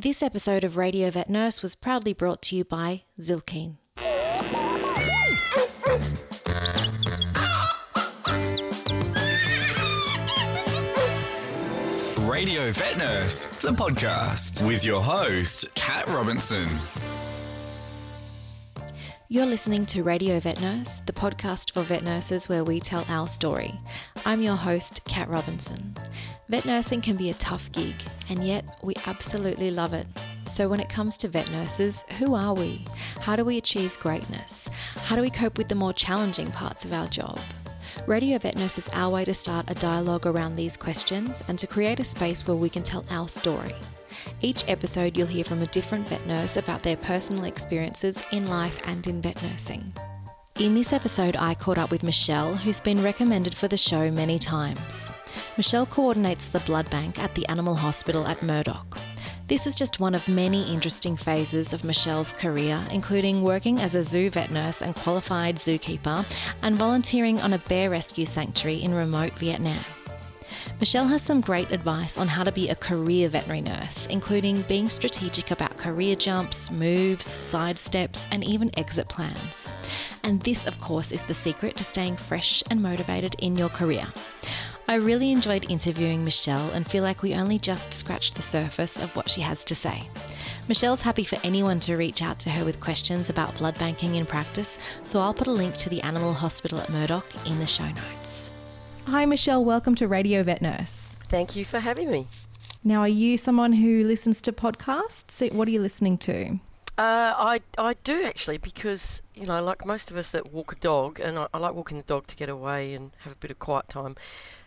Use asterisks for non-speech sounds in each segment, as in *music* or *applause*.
This episode of Radio Vet Nurse was proudly brought to you by Zylkene. Radio Vet Nurse, the podcast with your host, Kat Robinson. You're listening to Radio Vet Nurse, the podcast for vet nurses where we tell our story. I'm your host, Kat Robinson. Vet nursing can be a tough gig, and yet we absolutely love it. So, when it comes to vet nurses, who are we? How do we achieve greatness? How do we cope with the more challenging parts of our job? Radio Vet Nurse is our way to start a dialogue around these questions and to create a space where we can tell our story. Each episode, you'll hear from a different vet nurse about their personal experiences in life and in vet nursing. In this episode, I caught up with Michelle, who's been recommended for the show many times. Michelle coordinates the blood bank at the Animal Hospital at Murdoch. This is just one of many interesting phases of Michelle's career, including working as a zoo vet nurse and qualified zookeeper, and volunteering on a bear rescue sanctuary in remote Vietnam. Michelle has some great advice on how to be a career veterinary nurse, including being strategic about career jumps, moves, side steps, and even exit plans. And this, of course, is the secret to staying fresh and motivated in your career. I really enjoyed interviewing Michelle and feel like we only just scratched the surface of what she has to say. Michelle's happy for anyone to reach out to her with questions about blood banking in practice, so I'll put a link to the Animal Hospital at Murdoch in the show notes. Hi, Michelle. Welcome to Radio Vet Nurse. Thank you for having me. Now, are you someone who listens to podcasts? What are you listening to? Uh, I I do actually because you know like most of us that walk a dog and I, I, like walking the dog to get away and have a bit of quiet time.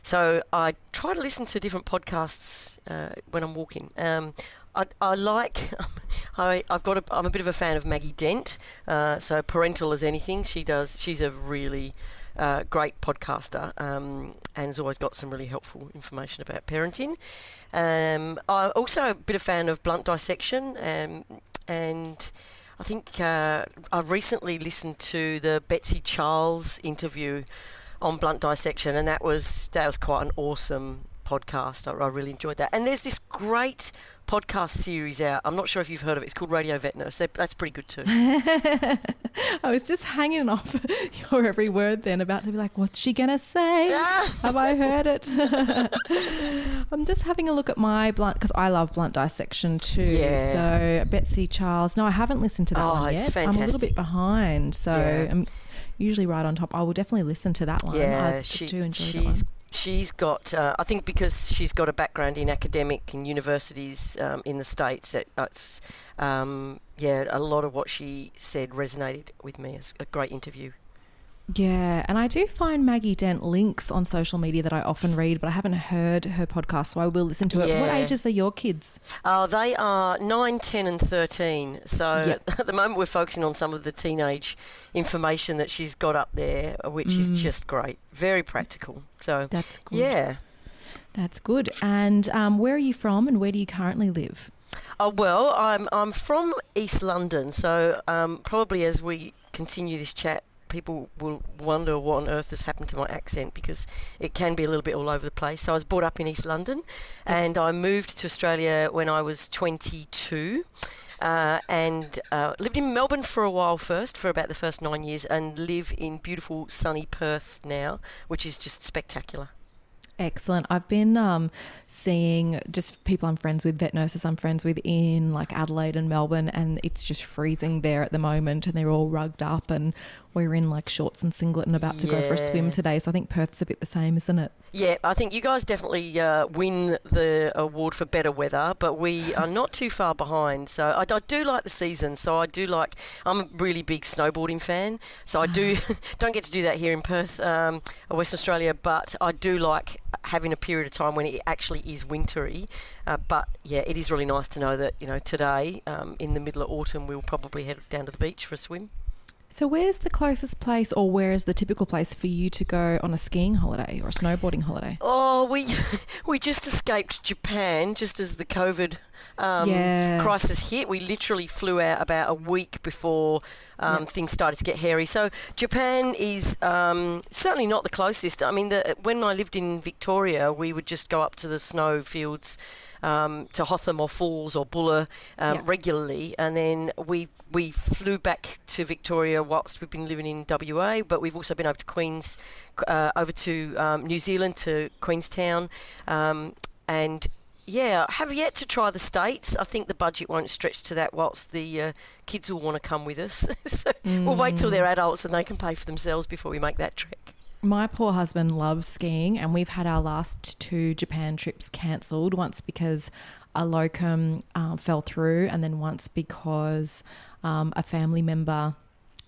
So I try to listen to different podcasts uh, when I'm walking. Um, I, I like *laughs* I I've got a, I'm a bit of a fan of Maggie Dent. Uh, so parental as anything she does. She's a really uh, great podcaster um, and has always got some really helpful information about parenting. Um, I'm also a bit of fan of Blunt Dissection. Um, and I think uh, I recently listened to the Betsy Charles interview on blunt dissection, and that was that was quite an awesome podcast. I, I really enjoyed that. And there's this great podcast series out. I'm not sure if you've heard of it. It's called Radio Vet Nurse. That's pretty good too. *laughs* I was just hanging off *laughs* your every word then, about to be like, what's she going to say? *laughs* Have I heard it? I'm just having a look at my blunt, because I love blunt dissection too. Yeah. So Betsy Charles. No, I haven't listened to that oh, one yet. I'm a little bit behind. So yeah. I'm usually right on top. I will definitely listen to that one. Yeah, I she, she's she's got, uh, I think, because she's got a background in academic and universities um, in the states. It, it's um, yeah, a lot of what she said resonated with me. It's a great interview. Yeah, and I do find Maggie Dent links on social media that I often read, but I haven't heard her podcast, so I will listen to it. Yeah. What ages are your kids? Uh, they are 9, 10, and 13. So yep. *laughs* at the moment, we're focusing on some of the teenage information that she's got up there, which mm. is just great. Very practical. So that's good. Yeah. That's good. And um, where are you from and where do you currently live? Oh, well, I'm, I'm from East London, so um, probably as we continue this chat, people will wonder what on earth has happened to my accent because it can be a little bit all over the place. So I was brought up in East London and I moved to Australia when I was 22. Uh, and uh, lived in Melbourne for a while first, for about the first nine years, and live in beautiful sunny Perth now, which is just spectacular. Excellent. I've been um, seeing just people I'm friends with, vet nurses I'm friends with in like Adelaide and Melbourne, and it's just freezing there at the moment, and they're all rugged up and we're in like shorts and singlet and about to yeah. go for a swim today. So I think Perth's a bit the same, isn't it? Yeah, I think you guys definitely uh, win the award for better weather, but we are not too far behind. So I, I, do like the season. So I do like. I'm a really big snowboarding fan. So I do *laughs* don't get to do that here in Perth, um, Western Australia, but I do like having a period of time when it actually is wintry. Uh, but yeah, it is really nice to know that you know today, um, in the middle of autumn, we'll probably head down to the beach for a swim. So, where's the closest place, or where is the typical place for you to go on a skiing holiday or a snowboarding holiday? Oh, we *laughs* we just escaped Japan just as the COVID um, yeah. crisis hit. We literally flew out about a week before um, things started to get hairy. So Japan is um, certainly not the closest. I mean, the, when I lived in Victoria, we would just go up to the snow fields um, to Hotham or Falls or Buller um, Yeah. regularly, and then we we flew back to Victoria whilst we've been living in WA. But we've also been over to Queens, uh, over to um, New Zealand to Queenstown, um, and. Yeah, I have yet to try the States. I think the budget won't stretch to that whilst the uh, kids will want to come with us. *laughs* so we'll wait till they're adults and they can pay for themselves before we make that trek. My poor husband loves skiing, and we've had our last two Japan trips cancelled. Once because a locum um, fell through, and then once because um, a family member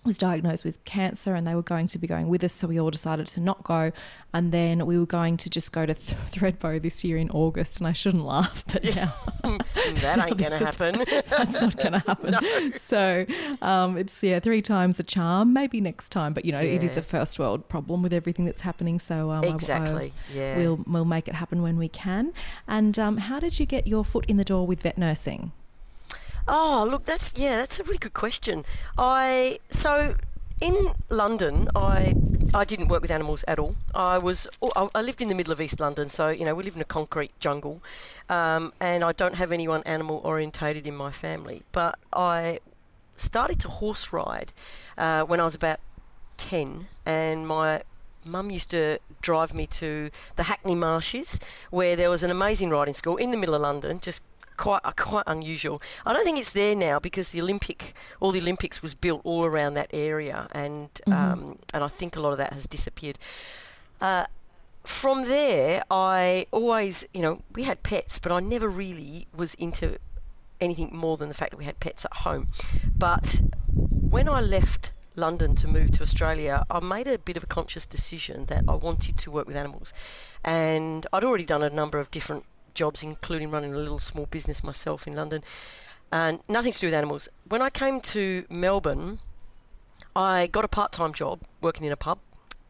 was diagnosed with cancer, and they were going to be going with us. So we all decided to not go, and then we were going to just go to Th- Thredbo this year in August. And I shouldn't laugh, but now *laughs* that ain't going *laughs* This to is- happen. *laughs* that's not to happen. So um, it's yeah, three times a charm. Maybe next time, but you know, it is a first world problem with everything that's happening. So um, I- I- exactly. Yeah. We'll we'll make it happen when we can. And um, how did you get your foot in the door with vet nursing? Oh, look, that's yeah, that's a really good question. I so in London, I I didn't work with animals at all. I was I I lived in the middle of East London, so you know we live in a concrete jungle, um, and I don't have anyone animal orientated in my family. But I started to horse ride uh, when I was about ten, and my mum used to drive me to the Hackney Marshes, where there was an amazing riding school in the middle of London, just quite uh, quite unusual. I don't think it's there now because the Olympic, all the Olympics was built all around that area, and um, and I think a lot of that has disappeared. Uh, from there, I always, you know, we had pets, but I never really was into anything more than the fact that we had pets at home. But when I left London to move to Australia, I made a bit of a conscious decision that I wanted to work with animals. And I'd already done a number of different jobs, including running a little small business myself in London, and nothing to do with animals. When I came to Melbourne, I got a part time job working in a pub,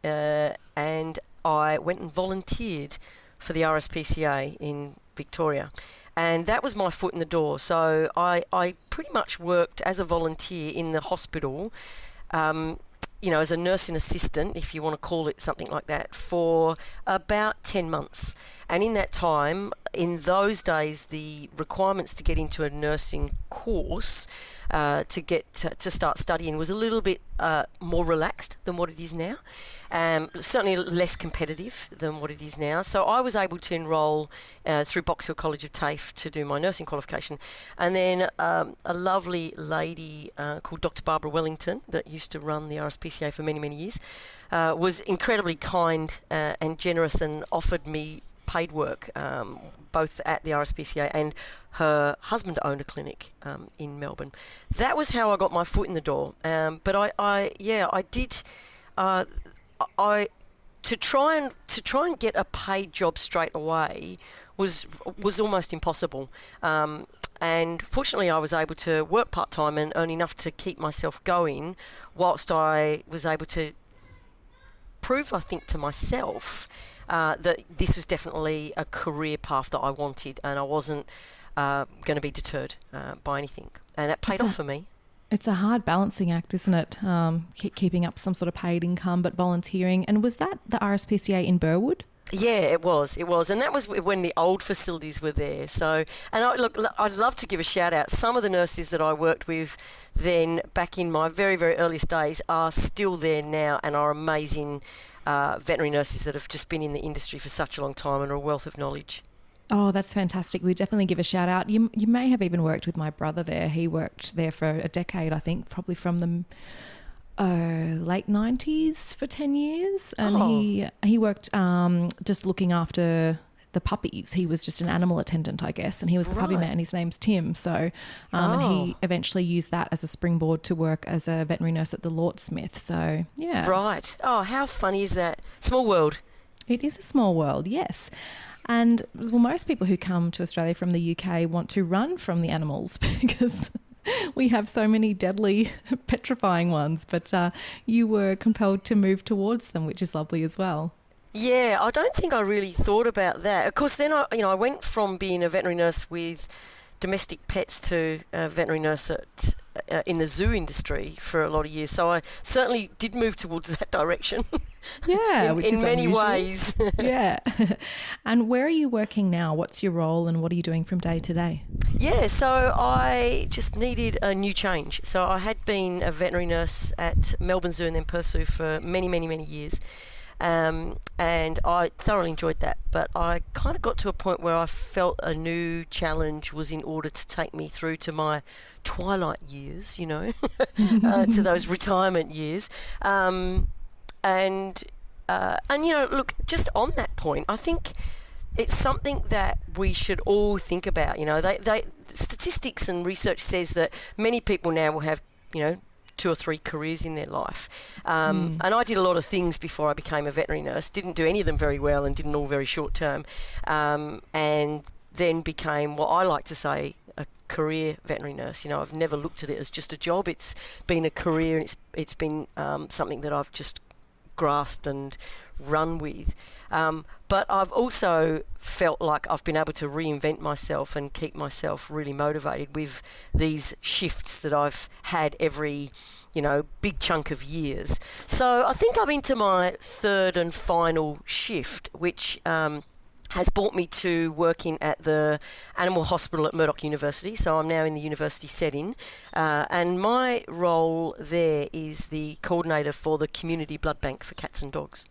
uh, and I went and volunteered for the RSPCA in Victoria. And that was my foot in the door. So I, I pretty much worked as a volunteer in the hospital, um, you know, as a nursing assistant, if you want to call it something like that, for about 10 months. And in that time, in those days, the requirements to get into a nursing course uh, to get to, to start studying was a little bit uh, more relaxed than what it is now. Um, certainly less competitive than what it is now. So I was able to enrol uh, through Box Hill College of TAFE to do my nursing qualification. And then um, a lovely lady uh, called Dr. Barbara Wellington, that used to run the RSPCA for many, many years, uh, was incredibly kind uh, and generous and offered me paid work, um, both at the RSPCA and her husband owned a clinic um, in Melbourne. That was how I got my foot in the door. Um, but I, I, yeah, I did. Uh, I to try and to try and get a paid job straight away was was almost impossible. Um, and fortunately, I was able to work part time and earn enough to keep myself going, whilst I was able to prove, I think, to myself uh, that this was definitely a career path that I wanted, and I wasn't uh, going to be deterred uh, by anything. And it paid It's a- off for me. It's a hard balancing act, isn't it? Um, keep keeping up some sort of paid income, but volunteering. And was that the RSPCA in Burwood? Yeah, it was. It was, and that was when the old facilities were there. So, and I look, I'd love to give a shout out. Some of the nurses that I worked with then, back in my very, very earliest days, are still there now and are amazing uh, veterinary nurses that have just been in the industry for such a long time and are a wealth of knowledge. Oh, that's fantastic. We definitely give a shout out. You, you may have even worked with my brother there. He worked there for a decade, I think, probably from the uh, late 90s for 10 years. And Oh. he, he worked um, just looking after the puppies. He was just an animal attendant, I guess. And he was the puppy man. His name's Tim. So, um, and he Oh. eventually used that as a springboard to work as a veterinary nurse at the Lort Smith. So, yeah. Right. Oh, how funny is that? Small world. It is a small world, yes. And well, most people who come to Australia from the UK want to run from the animals *laughs* because we have so many deadly, *laughs* petrifying ones. But uh, you were compelled to move towards them, which is lovely as well. Yeah, I don't think I really thought about that. Of course, then I, you know, I went from being a veterinary nurse with domestic pets to a veterinary nurse at, uh, in the zoo industry for a lot of years. So I certainly did move towards *laughs* that direction. *laughs* Yeah, in, in many unusual. ways. *laughs* yeah. and where are you working now? What's your role and what are you doing from day to day? Yeah, so I just needed a new change. So I had been a veterinary nurse at Melbourne Zoo and then Perth Zoo for many, many, many years. Um, and I thoroughly enjoyed that. But I kind of got to a point where I felt a new challenge was in order to take me through to my twilight years, you know, *laughs* uh, to *laughs* those retirement years. Um, and uh, and you know, look, just on that point, I think it's something that we should all think about. You know, they, they statistics and research says that many people now will have you know two or three careers in their life. Um, mm. And I did a lot of things before I became a veterinary nurse. Didn't do any of them very well and didn't all very short term. Um, and then became what I like to say a career veterinary nurse. You know, I've never looked at it as just a job. It's been a career, and it's it's been um, something that I've just grasped and run with. Um, but I've also felt like I've been able to reinvent myself and keep myself really motivated with these shifts that I've had every, you know, big chunk of years. So I think I'm into my third and final shift, which. Um, has brought me to working at the animal hospital at Murdoch University. So I'm now in the university setting, uh, and my role there is the coordinator for the community blood bank for cats and dogs.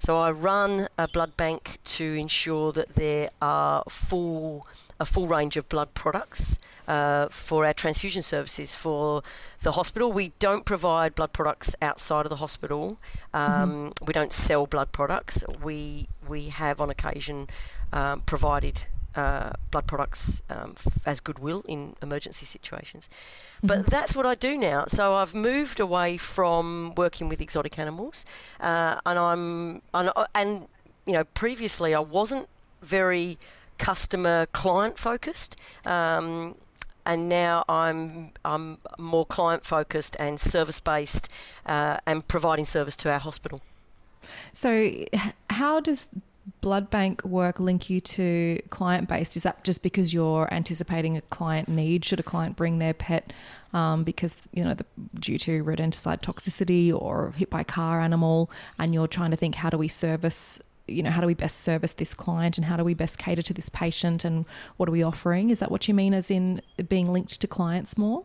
So I run a blood bank to ensure that there are full a full range of blood products uh, for our transfusion services for the hospital. We don't provide blood products outside of the hospital. Um, mm-hmm. We don't sell blood products. We we have on occasion um, provided uh, blood products um, f- as goodwill in emergency situations. Mm-hmm. But that's what I do now. So I've moved away from working with exotic animals, uh, and I'm and, uh, and you know previously I wasn't very customer client focused. Um, and now I'm I'm more client focused and service based, uh, and providing service to our hospital. So, how does blood bank work link you to client based? Is that just because you're anticipating a client need? Should a client bring their pet um, because you know the, due to rodenticide toxicity or hit by car animal, and you're trying to think how do we service you know, how do we best service this client and how do we best cater to this patient and what are we offering? Is that what you mean as in being linked to clients more?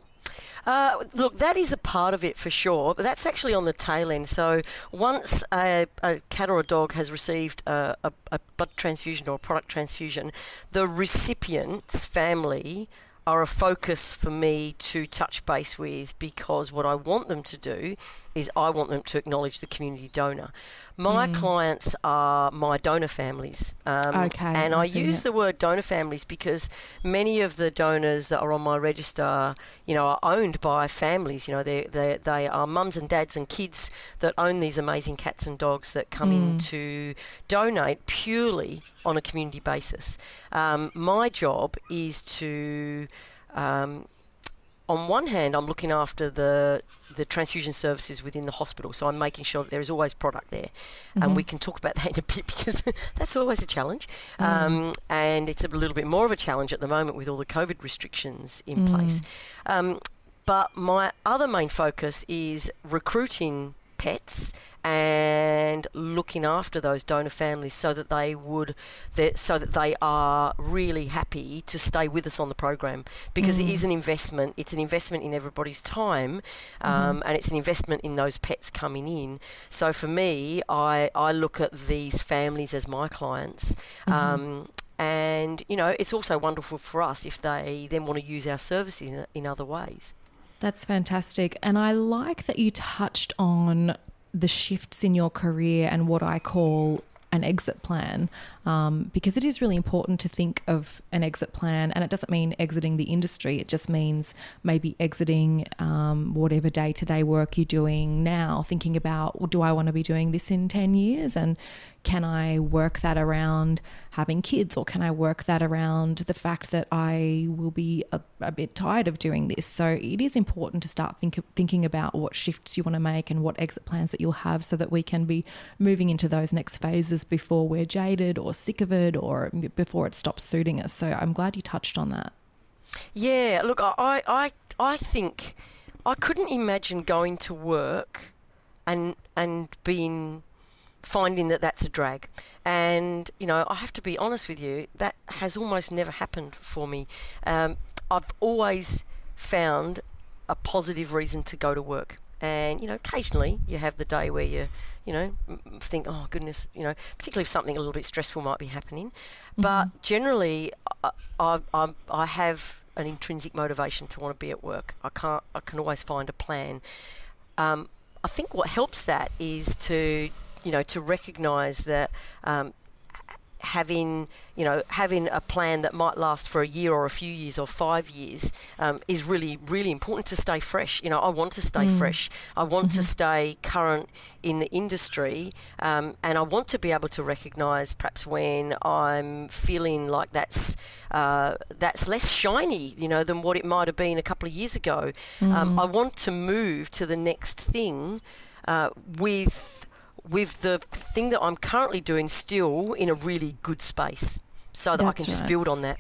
Uh, look, that is a part of it for sure, but that's actually on the tail end. So once a, a cat or a dog has received a, a, a blood transfusion or a product transfusion, the recipient's family are a focus for me to touch base with because what I want them to do is I want them to acknowledge the community donor. My mm. clients are my donor families. Um, okay. And I, I use the word donor families because many of the donors that are on my register, you know, are owned by families. You know, they they they are mums and dads and kids that own these amazing cats and dogs that come mm. in to donate purely on a community basis. Um, my job is to um, on one hand, I'm looking after the the transfusion services within the hospital, so I'm making sure that there is always product there, mm-hmm. and we can talk about *laughs* that in a bit because *laughs* that's always a challenge, mm. um, and it's a little bit more of a challenge at the moment with all the COVID restrictions in mm. place. Um, but my other main focus is recruiting pets and looking after those donor families so that they would that so that they are really happy to stay with us on the program because mm. it is an investment it's an investment in everybody's time um, mm. and it's an investment in those pets coming in so for me I, I look at these families as my clients mm-hmm. um, and you know it's also wonderful for us if they then want to use our services in, in other ways that's fantastic. And I like that you touched on the shifts in your career and what I call an exit plan um, because it is really important to think of an exit plan and it doesn't mean exiting the industry it just means maybe exiting um, whatever day-to-day work you're doing now thinking about well, do i want to be doing this in 10 years and can I work that around having kids or can I work that around the fact that I will be a, a bit tired of doing this? So it is important to start think, thinking about what shifts you want to make and what exit plans that you'll have so that we can be moving into those next phases before we're jaded or sick of it or before it stops suiting us. So I'm glad you touched on that. Yeah, look, I, I, I think I couldn't imagine going to work and and being finding that that's a drag. And you know, I have to be honest with you, that has almost never happened for me. Um, I've always found a positive reason to go to work. And you know, occasionally you have the day where you, you know, think, oh goodness, you know, particularly if something a little bit stressful might be happening. Mm-hmm. But generally, I, I, I, have an intrinsic motivation to want to be at work. I can't. I can always find a plan. Um, I think what helps that is to you know to recognise that um, having you know having a plan that might last for a year or a few years or five years um, is really really important to stay fresh you know I want to stay mm. fresh I want mm-hmm. to stay current in the industry um, and I want to be able to recognize perhaps when I'm feeling like that's uh, that's less shiny you know than what it might have been a couple of years ago mm. um, I want to move to the next thing uh, with with the thing that I'm currently doing still in a really good space so that That's I can just build on that.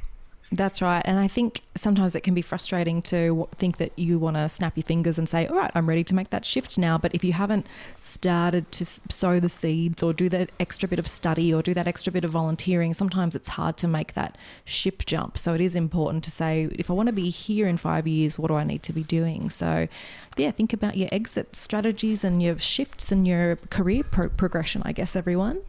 That's right. And I think sometimes it can be frustrating to think that you want to snap your fingers and say, all right, I'm ready to make that shift now. But if you haven't started to sow the seeds or do that extra bit of study or do that extra bit of volunteering, sometimes it's hard to make that ship jump. So it is important to say, if I want to be here in five years, what do I need to be doing? So, yeah, think about your exit strategies and your shifts and your career pro- progression, I guess, everyone.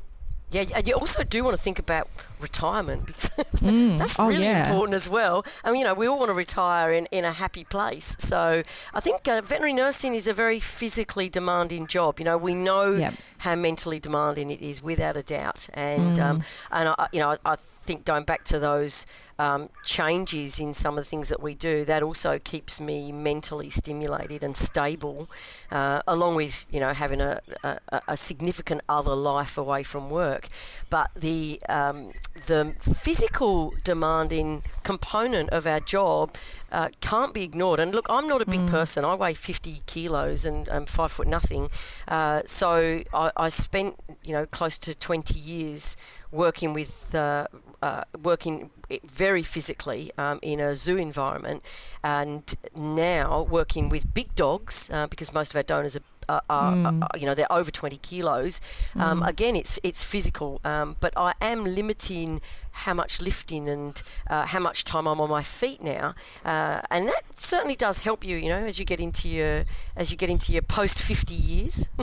Yeah, and you also do want to think about retirement because *laughs* mm. that's oh, really yeah. important as well. I mean, you know, we all want to retire in, in a happy place. So I think uh, veterinary nursing is a very physically demanding job. You know, we know yep. how mentally demanding it is without a doubt. And, mm. um, and I, you know, I, I think going back to those um, changes in some of the things that we do, that also keeps me mentally stimulated and stable, uh, along with you know having a, a, a, significant other life away from work. But the um, the physical demanding component of our job uh, can't be ignored. And look, I'm not a big mm. person. I weigh 50 kilos and I'm five foot nothing. Uh, so I, I, spent, you know, close to 20 years working with uh, uh, working very physically um, in a zoo environment, and now working with big dogs uh, because most of our donors are. Uh, are, mm. are, you know they're over 20 kilos um, mm. again it's it's physical um, but I am limiting how much lifting and uh, how much time I'm on my feet now uh, and that certainly does help you you know as you get into your as you get into your post 50 years *laughs*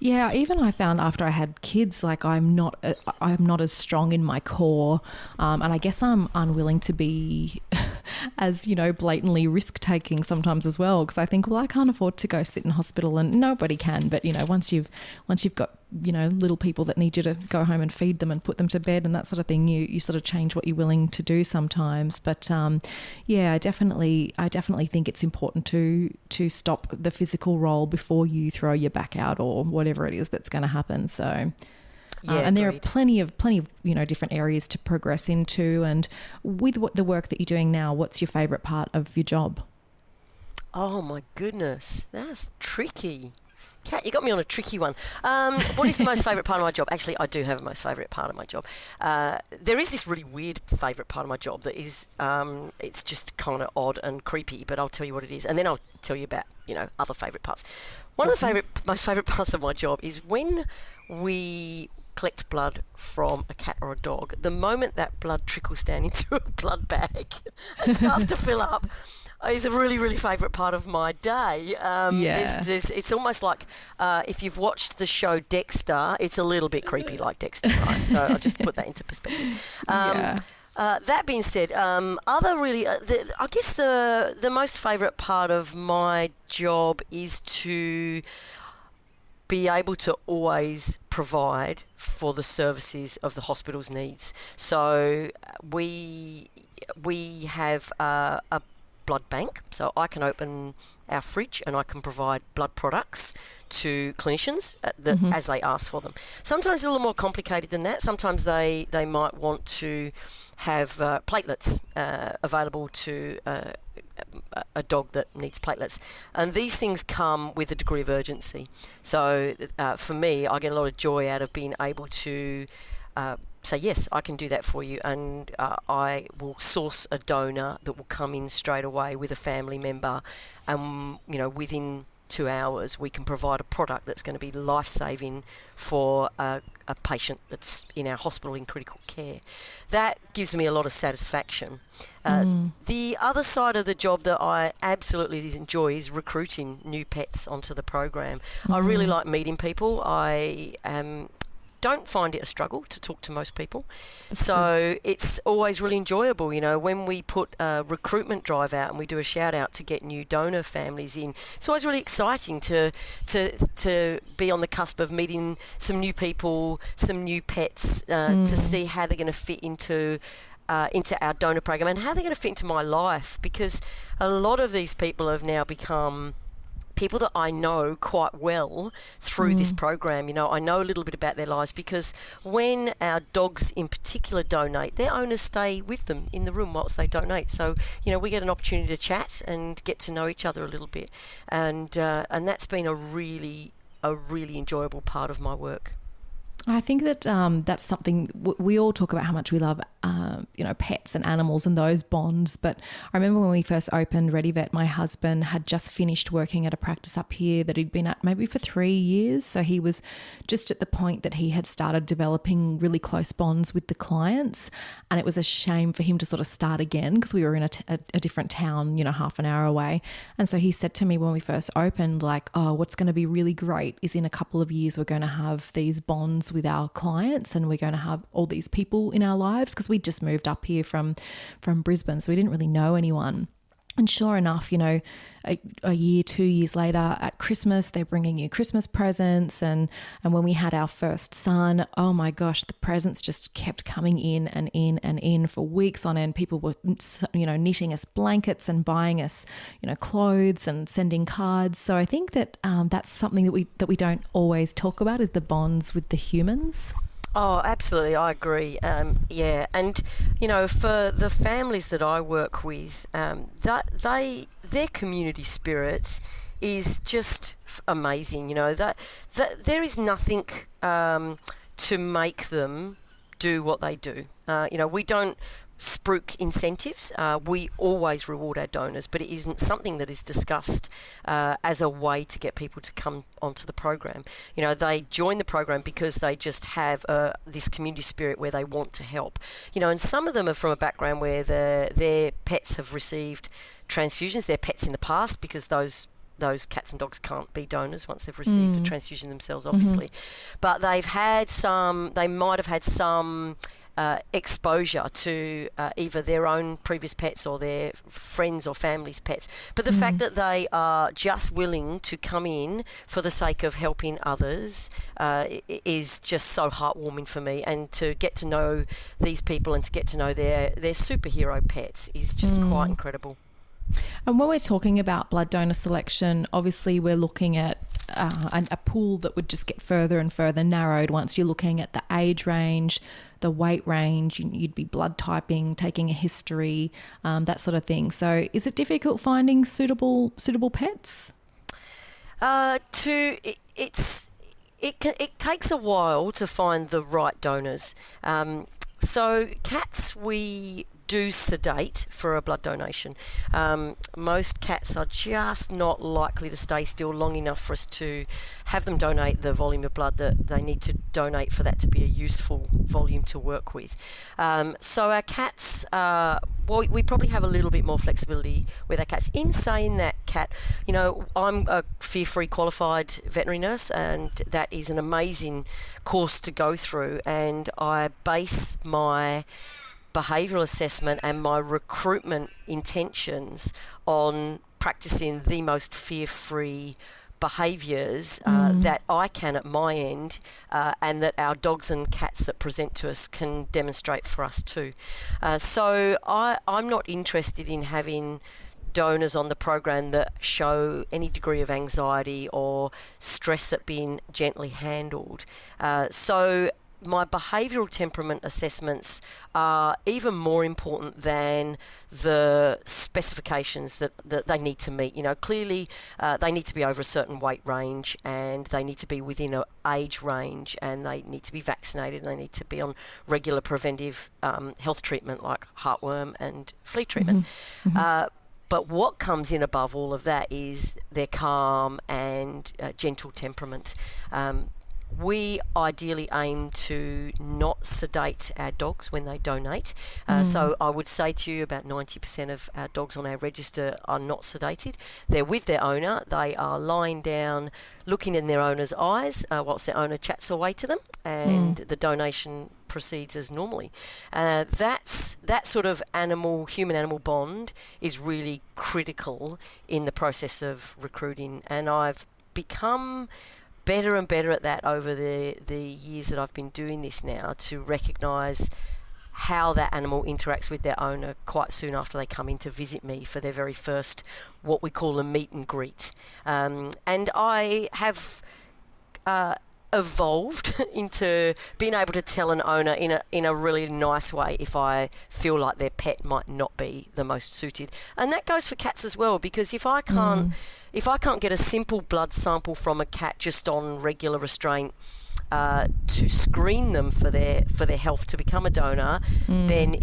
Yeah, even I found after I had kids, like I'm not, uh, I'm not as strong in my core, um, and I guess I'm unwilling to be *laughs* as you know blatantly risk taking sometimes as well because I think well I can't afford to go sit in hospital and nobody can. But you know once you've once you've got you know little people that need you to go home and feed them and put them to bed and that sort of thing you you sort of change what you're willing to do sometimes. But um, yeah I definitely I definitely think it's important to to stop the physical role before you throw your back out or whatever it is that's going to happen. So yeah, uh, and there are plenty of plenty of you know different areas to progress into. And with what the work that you're doing now, what's your favourite part of your job? Oh my goodness, that's tricky. Kat, you got me on a tricky one. Um, what is the most favourite part of my job? Actually, I do have a most favourite part of my job. Uh, there is this really weird favourite part of my job that is, um, it's just kind of odd and creepy, but I'll tell you what it is, and then I'll tell you about, you know, other favourite parts. One of the favourite, most favourite *laughs* parts of my job is when we collect blood from a cat or a dog, the moment that blood trickles down into a blood bag *laughs* and starts to fill up, is a really, really favourite part of my day. Um, yeah. There's, there's, it's almost like uh, if you've watched the show Dexter, it's a little bit creepy *laughs* like Dexter, right? So I'll just put that into perspective. *laughs* Um, yeah. Uh, that being said, um, other really, uh, the, I guess the the most favourite part of my job is to be able to always provide for the services of the hospital's needs. So uh, we we have uh, a blood bank, so I can open our fridge and I can provide blood products to clinicians the, mm-hmm. as they ask for them. Sometimes it's a little more complicated than that. Sometimes they, they might want to have uh, platelets uh, available to uh, a dog that needs platelets. And these things come with a degree of urgency. So uh, for me, I get a lot of joy out of being able to uh, say yes, I can do that for you, and uh, I will source a donor that will come in straight away with a family member, and you know within two hours we can provide a product that's going to be life saving for a, a patient that's in our hospital in critical care. That gives me a lot of satisfaction. Uh, Mm. The other side of the job that I absolutely enjoy is recruiting new pets onto the program. I really Mhm. like meeting people. I um, don't find it a struggle to talk to most people. So it's always really enjoyable, you know, when we put a recruitment drive out and we do a shout out to get new donor families in. It's always really exciting to to to be on the cusp of meeting some new people, some new pets, uh, to Mm. see how they're going to fit into. Uh, into our donor program and how they're going to fit into my life because a lot of these people have now become people that I know quite well through this Mm. program. You know, I know a little bit about their lives because when our dogs in particular donate, their owners stay with them in the room whilst they donate. So, you know, we get an opportunity to chat and get to know each other a little bit. And, uh, and that's been a really, a really enjoyable part of my work. I think that um, that's something we all talk about how much we love, um, you know, pets and animals and those bonds. But I remember when we first opened Ready Vet, my husband had just finished working at a practice up here that he'd been at maybe for three years. So he was just at the point that he had started developing really close bonds with the clients, and it was a shame for him to sort of start again because we were in a different town, you know, half an hour away. And so he said to me when we first opened, like, "Oh, what's going to be really great is in a couple of years we're going to have these bonds with our clients and we're going to have all these people in our lives because we just moved up here from from Brisbane so we didn't really know anyone and sure enough, you know, a, a year, two years later at Christmas, they're bringing you Christmas presents. And, and when we had our first son, oh my gosh, the presents just kept coming in and in and in for weeks on end. People were, you know, knitting us blankets and buying us, you know, clothes and sending cards. So I think that um, that's something that we that we don't always talk about is the bonds with the humans. Oh, absolutely, I agree. Um, yeah, and you know, for the families that I work with, um, that they their community spirit is just amazing. You know that that there is nothing um, to make them do what they do. Uh, you know, we don't spruik incentives. Uh, we always reward our donors, but it isn't something that is discussed uh, as a way to get people to come onto the program. You know, they join the program because they just have uh, this community spirit where they want to help. You know, and some of them are from a background where the, their pets have received transfusions, their pets in the past, because those those cats and dogs can't be donors once they've received a Mm. transfusion themselves, obviously. But they've had some, they might have had some uh, exposure to uh, either their own previous pets or their friends or family's pets. But the fact that they are just willing to come in for the sake of helping others uh, is just so heartwarming for me. And to get to know these people and to get to know their, their superhero pets is just quite incredible. And when we're talking about blood donor selection, obviously we're looking at uh, a pool that would just get further and further narrowed once you're looking at the age range, the weight range. you- You'd be blood typing, taking a history, um, that sort of thing. So, is it difficult finding suitable suitable pets? Uh, to it, it's it can, it takes a while to find the right donors. Um, so cats we do sedate for a blood donation. Um, most cats are just not likely to stay still long enough for us to have them donate the volume of blood that they need to donate for that to be a useful volume to work with. Um, so our cats, uh, well, we probably have a little bit more flexibility with our cats. In saying that, cat, you know, I'm a fear-free qualified veterinary nurse, and that is an amazing course to go through. And I base my behavioural assessment and my recruitment intentions on practicing the most fear-free behaviours uh, that I can at my end, uh, and that our dogs and cats that present to us can demonstrate for us too. Uh, so I, I'm not interested in having donors on the program that show any degree of anxiety or stress at being gently handled. Uh, so my behavioural temperament assessments are even more important than the specifications that, that they need to meet. You know, clearly uh, they need to be over a certain weight range and they need to be within an age range and they need to be vaccinated and they need to be on regular preventive um, health treatment like heartworm and flea treatment. Mm-hmm. Mm-hmm. Uh, but what comes in above all of that is their calm and uh, gentle temperament. Um, we ideally aim to not sedate our dogs when they donate. Uh, mm. So I would say to you about 90% of our dogs on our register are not sedated. They're with their owner. They are lying down, looking in their owner's eyes uh, whilst their owner chats away to them, and mm. the donation proceeds as normally. Uh, that's that sort of animal human animal bond is really critical in the process of recruiting, and I've become better and better at that over the, the years that I've been doing this now to recognize how that animal interacts with their owner quite soon after they come in to visit me for their very first, what we call a meet and greet. Um, and I have uh, evolved *laughs* into being able to tell an owner in a in a really nice way if I feel like their pet might not be the most suited. And that goes for cats as well because if I can't mm. if I can't get a simple blood sample from a cat just on regular restraint uh, to screen them for their for their health to become a donor, mm. then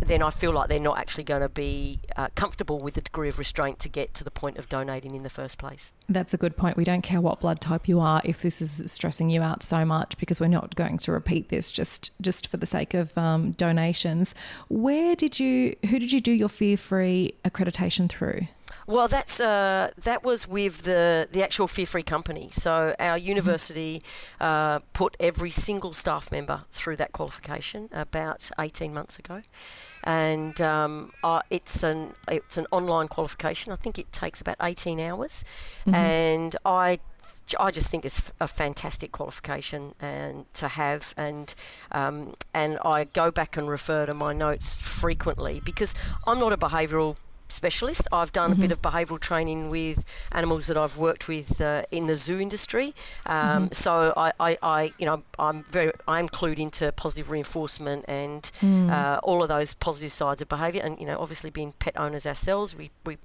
then I feel like they're not actually going to be uh, comfortable with the degree of restraint to get to the point of donating in the first place. That's a good point. We don't care what blood type you are if this is stressing you out so much because we're not going to repeat this just just for the sake of um, donations. Where did you? Who did you do your fear free accreditation through? Well, that's uh, that was with the the actual fear free company. So our mm-hmm. university uh, put every single staff member through that qualification about eighteen months ago, and um, uh, it's an it's an online qualification. I think it takes about eighteen hours, mm-hmm. and I I just think it's a fantastic qualification and to have, and um, and I go back and refer to my notes frequently because I'm not a behavioural specialist. I've done mm-hmm. a bit mm-hmm. of behavioural training with animals that I've worked with uh, in the zoo industry. Um, mm-hmm. So I, I, I, you know, I'm very, I'm clued into positive reinforcement and mm. uh, all of those positive sides of behaviour. And you know, obviously, being pet owners ourselves, we we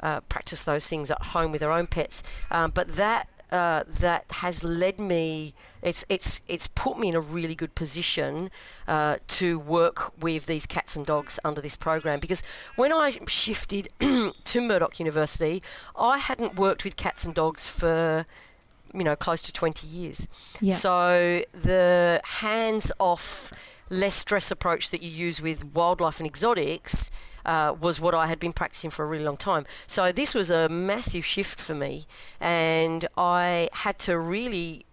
uh, practice those things at home with our own pets. Um, but that uh, that has led me. It's it's it's put me in a really good position uh, to work with these cats and dogs under this program because when I shifted *clears throat* to Murdoch University, I hadn't worked with cats and dogs for you know close to 20 years. Yeah. So the hands off, less stress approach that you use with wildlife and exotics uh, was what I had been practicing for a really long time. So this was a massive shift for me, and I had to really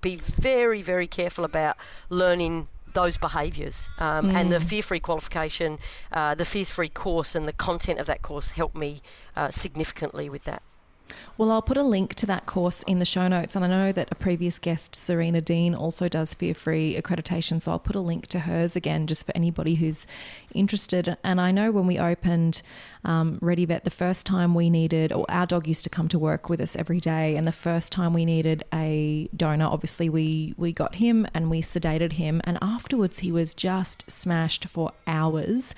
be very, very careful about learning those behaviours. Um, mm. And the mm. fear free qualification, uh, the fear free course, and the content of that course helped me uh, significantly with that. Well, I'll put a link to that course in the show notes. And I know that a previous guest, Serena Dean, also does fear free accreditation. So I'll put a link to hers again just for anybody who's interested. And I know when we opened um, ReadyVet, the first time we needed, or our dog used to come to work with us every day. And the first time we needed a donor, obviously we, we got him and we sedated him. And afterwards, he was just smashed for hours.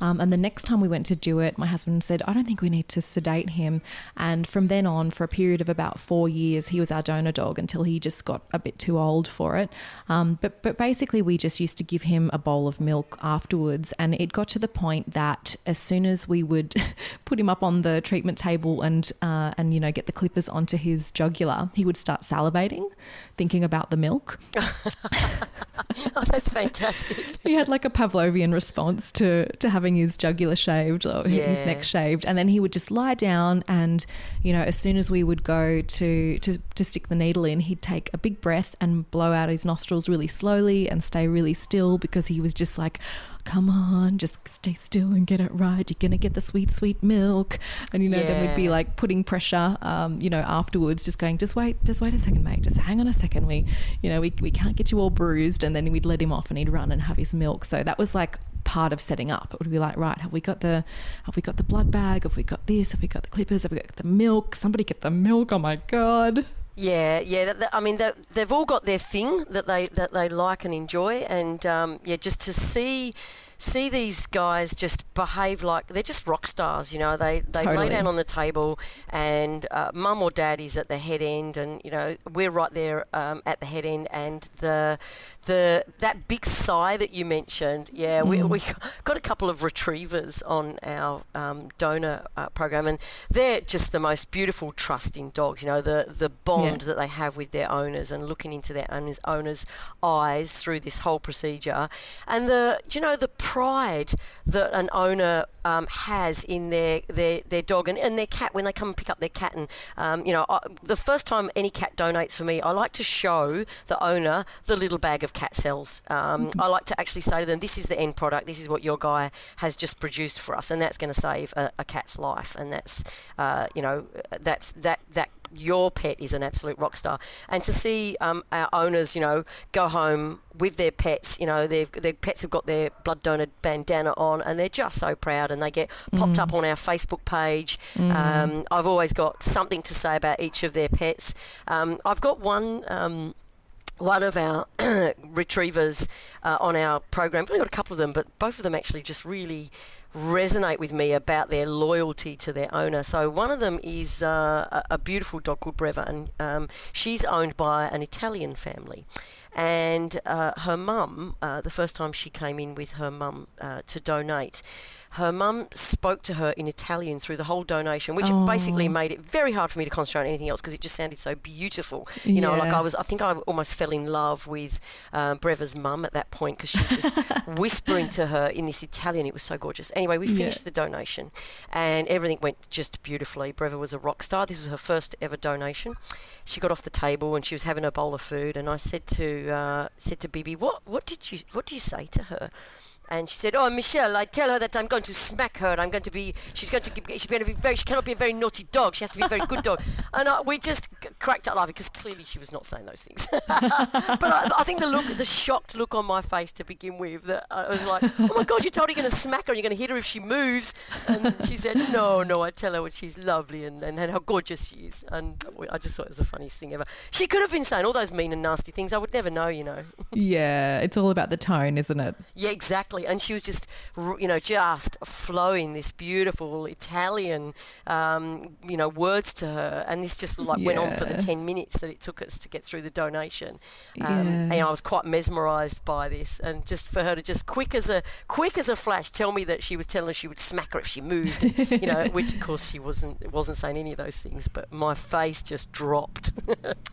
Um, and the next time we went to do it, my husband said, I don't think we need to sedate him. And from then on, for a period of about four years, he was our donor dog until he just got a bit too old for it. Um, but, but basically, we just used to give him a bowl of milk afterwards. And it got to the point that as soon as we would *laughs* put him up on the treatment table and, uh, and you know, get the clippers onto his jugular, he would start salivating, thinking about the milk. *laughs* oh, that's fantastic. *laughs* he had like a Pavlovian response to, to having his jugular shaved or yeah. his neck shaved. And then he would just lie down and, you know, as soon as we would go to, to, to stick the needle in, he'd take a big breath and blow out his nostrils really slowly and stay really still because he was just like, come on, just stay still and get it right. You're going to get the sweet, sweet milk. And, you know, yeah. then we'd be like putting pressure, um, you know, afterwards, just going, just wait, just wait a second, mate. Just hang on a second. We, you know, we, we can't get you all bruised. And then we'd let him off and he'd run and have his milk. So that was like part of setting up. It would be like, right, have we got the have we got the blood bag? Have we got this? Have we got the clippers? Have we got the milk? Somebody get the milk. Oh my god. Yeah, yeah. I mean, they, they've all got their thing that they that they like and enjoy, and um, yeah, just to see see these guys just behave like they're just rock stars. You know, they they Totally. lay down on the table, and uh, mum or dad is at the head end, and you know we're right there um, at the head end, and the the that big sigh that you mentioned. Yeah, we we *laughs* got a couple of retrievers on our um, donor uh, program, and they're just the most beautiful, trusting dogs. You know, the the bond Yeah. that they have with their owners, and looking into their owners owners' eyes through this whole procedure, and the you know the pride that an owner um, has in their, their their dog and, and their cat when they come and pick up their cat. And um, you know, I, the first time any cat donates for me, I like to show the owner the little bag of cat cells. Um, I like to actually say to them, "This is the end product. This is what your guy has just produced for us, and that's going to save a, a cat's life. And that's uh, you know, that's that that." Your pet is an absolute rock star, and to see um, our owners, you know, go home with their pets, you know, their pets have got their blood donor bandana on, and they're just so proud, and they get popped up on our Facebook page. Um, I've always got something to say about each of their pets. Um, I've got one. Um, one of our *clears throat* retrievers uh, on our program. We've only got a couple of them, but both of them actually just really resonate with me about their loyalty to their owner. So one of them is uh, a, beautiful dog called Breva, and um, she's owned by an Italian family. And uh, her mum, uh, the first time she came in with her mum uh, to donate, her mum spoke to her in Italian through the whole donation, which Oh. basically made it very hard for me to concentrate on anything else because it just sounded so beautiful. You know, like I was, I think I almost fell in love with um, Breva's mum at that point because she was just *laughs* whispering to her in this Italian. It was so gorgeous. Anyway, we Yeah. finished the donation and everything went just beautifully. Breva was a rock star. This was her first ever donation. She got off the table and she was having a bowl of food, and I said to uh, said to Bibi, "What what did you what do you say to her?" And she said, "Oh, Michelle, I tell her that I'm going to smack her. and I'm going to be. She's going to. Give, she's going to be very. She cannot be a very naughty dog. She has to be a very good dog." *laughs* And I, we just c- cracked up laughing because clearly she was not saying those things. *laughs* but I, I think the look, the shocked look on my face to begin with, that I was like, "Oh my God, you told her you're going to smack her and you're going to hit her if she moves." And she said, "No, no, I tell her what she's lovely and, and, and how gorgeous she is." And we- I just thought it was the funniest thing ever. She could have been saying all those mean and nasty things. I would never know, you know. Yeah, it's all about the tone, isn't it? Yeah, exactly. And she was just, you know, just flowing this beautiful Italian, um, you know, words to her. And this just like went on for the 10 minutes that it took us to get through the donation. Um, Yeah. And I was quite mesmerized by this. And just for her to just quick as a, quick as a flash tell me that she was telling her she would smack her if she moved, you know, *laughs* which of course she wasn't, wasn't saying any of those things, but my face just dropped. *laughs*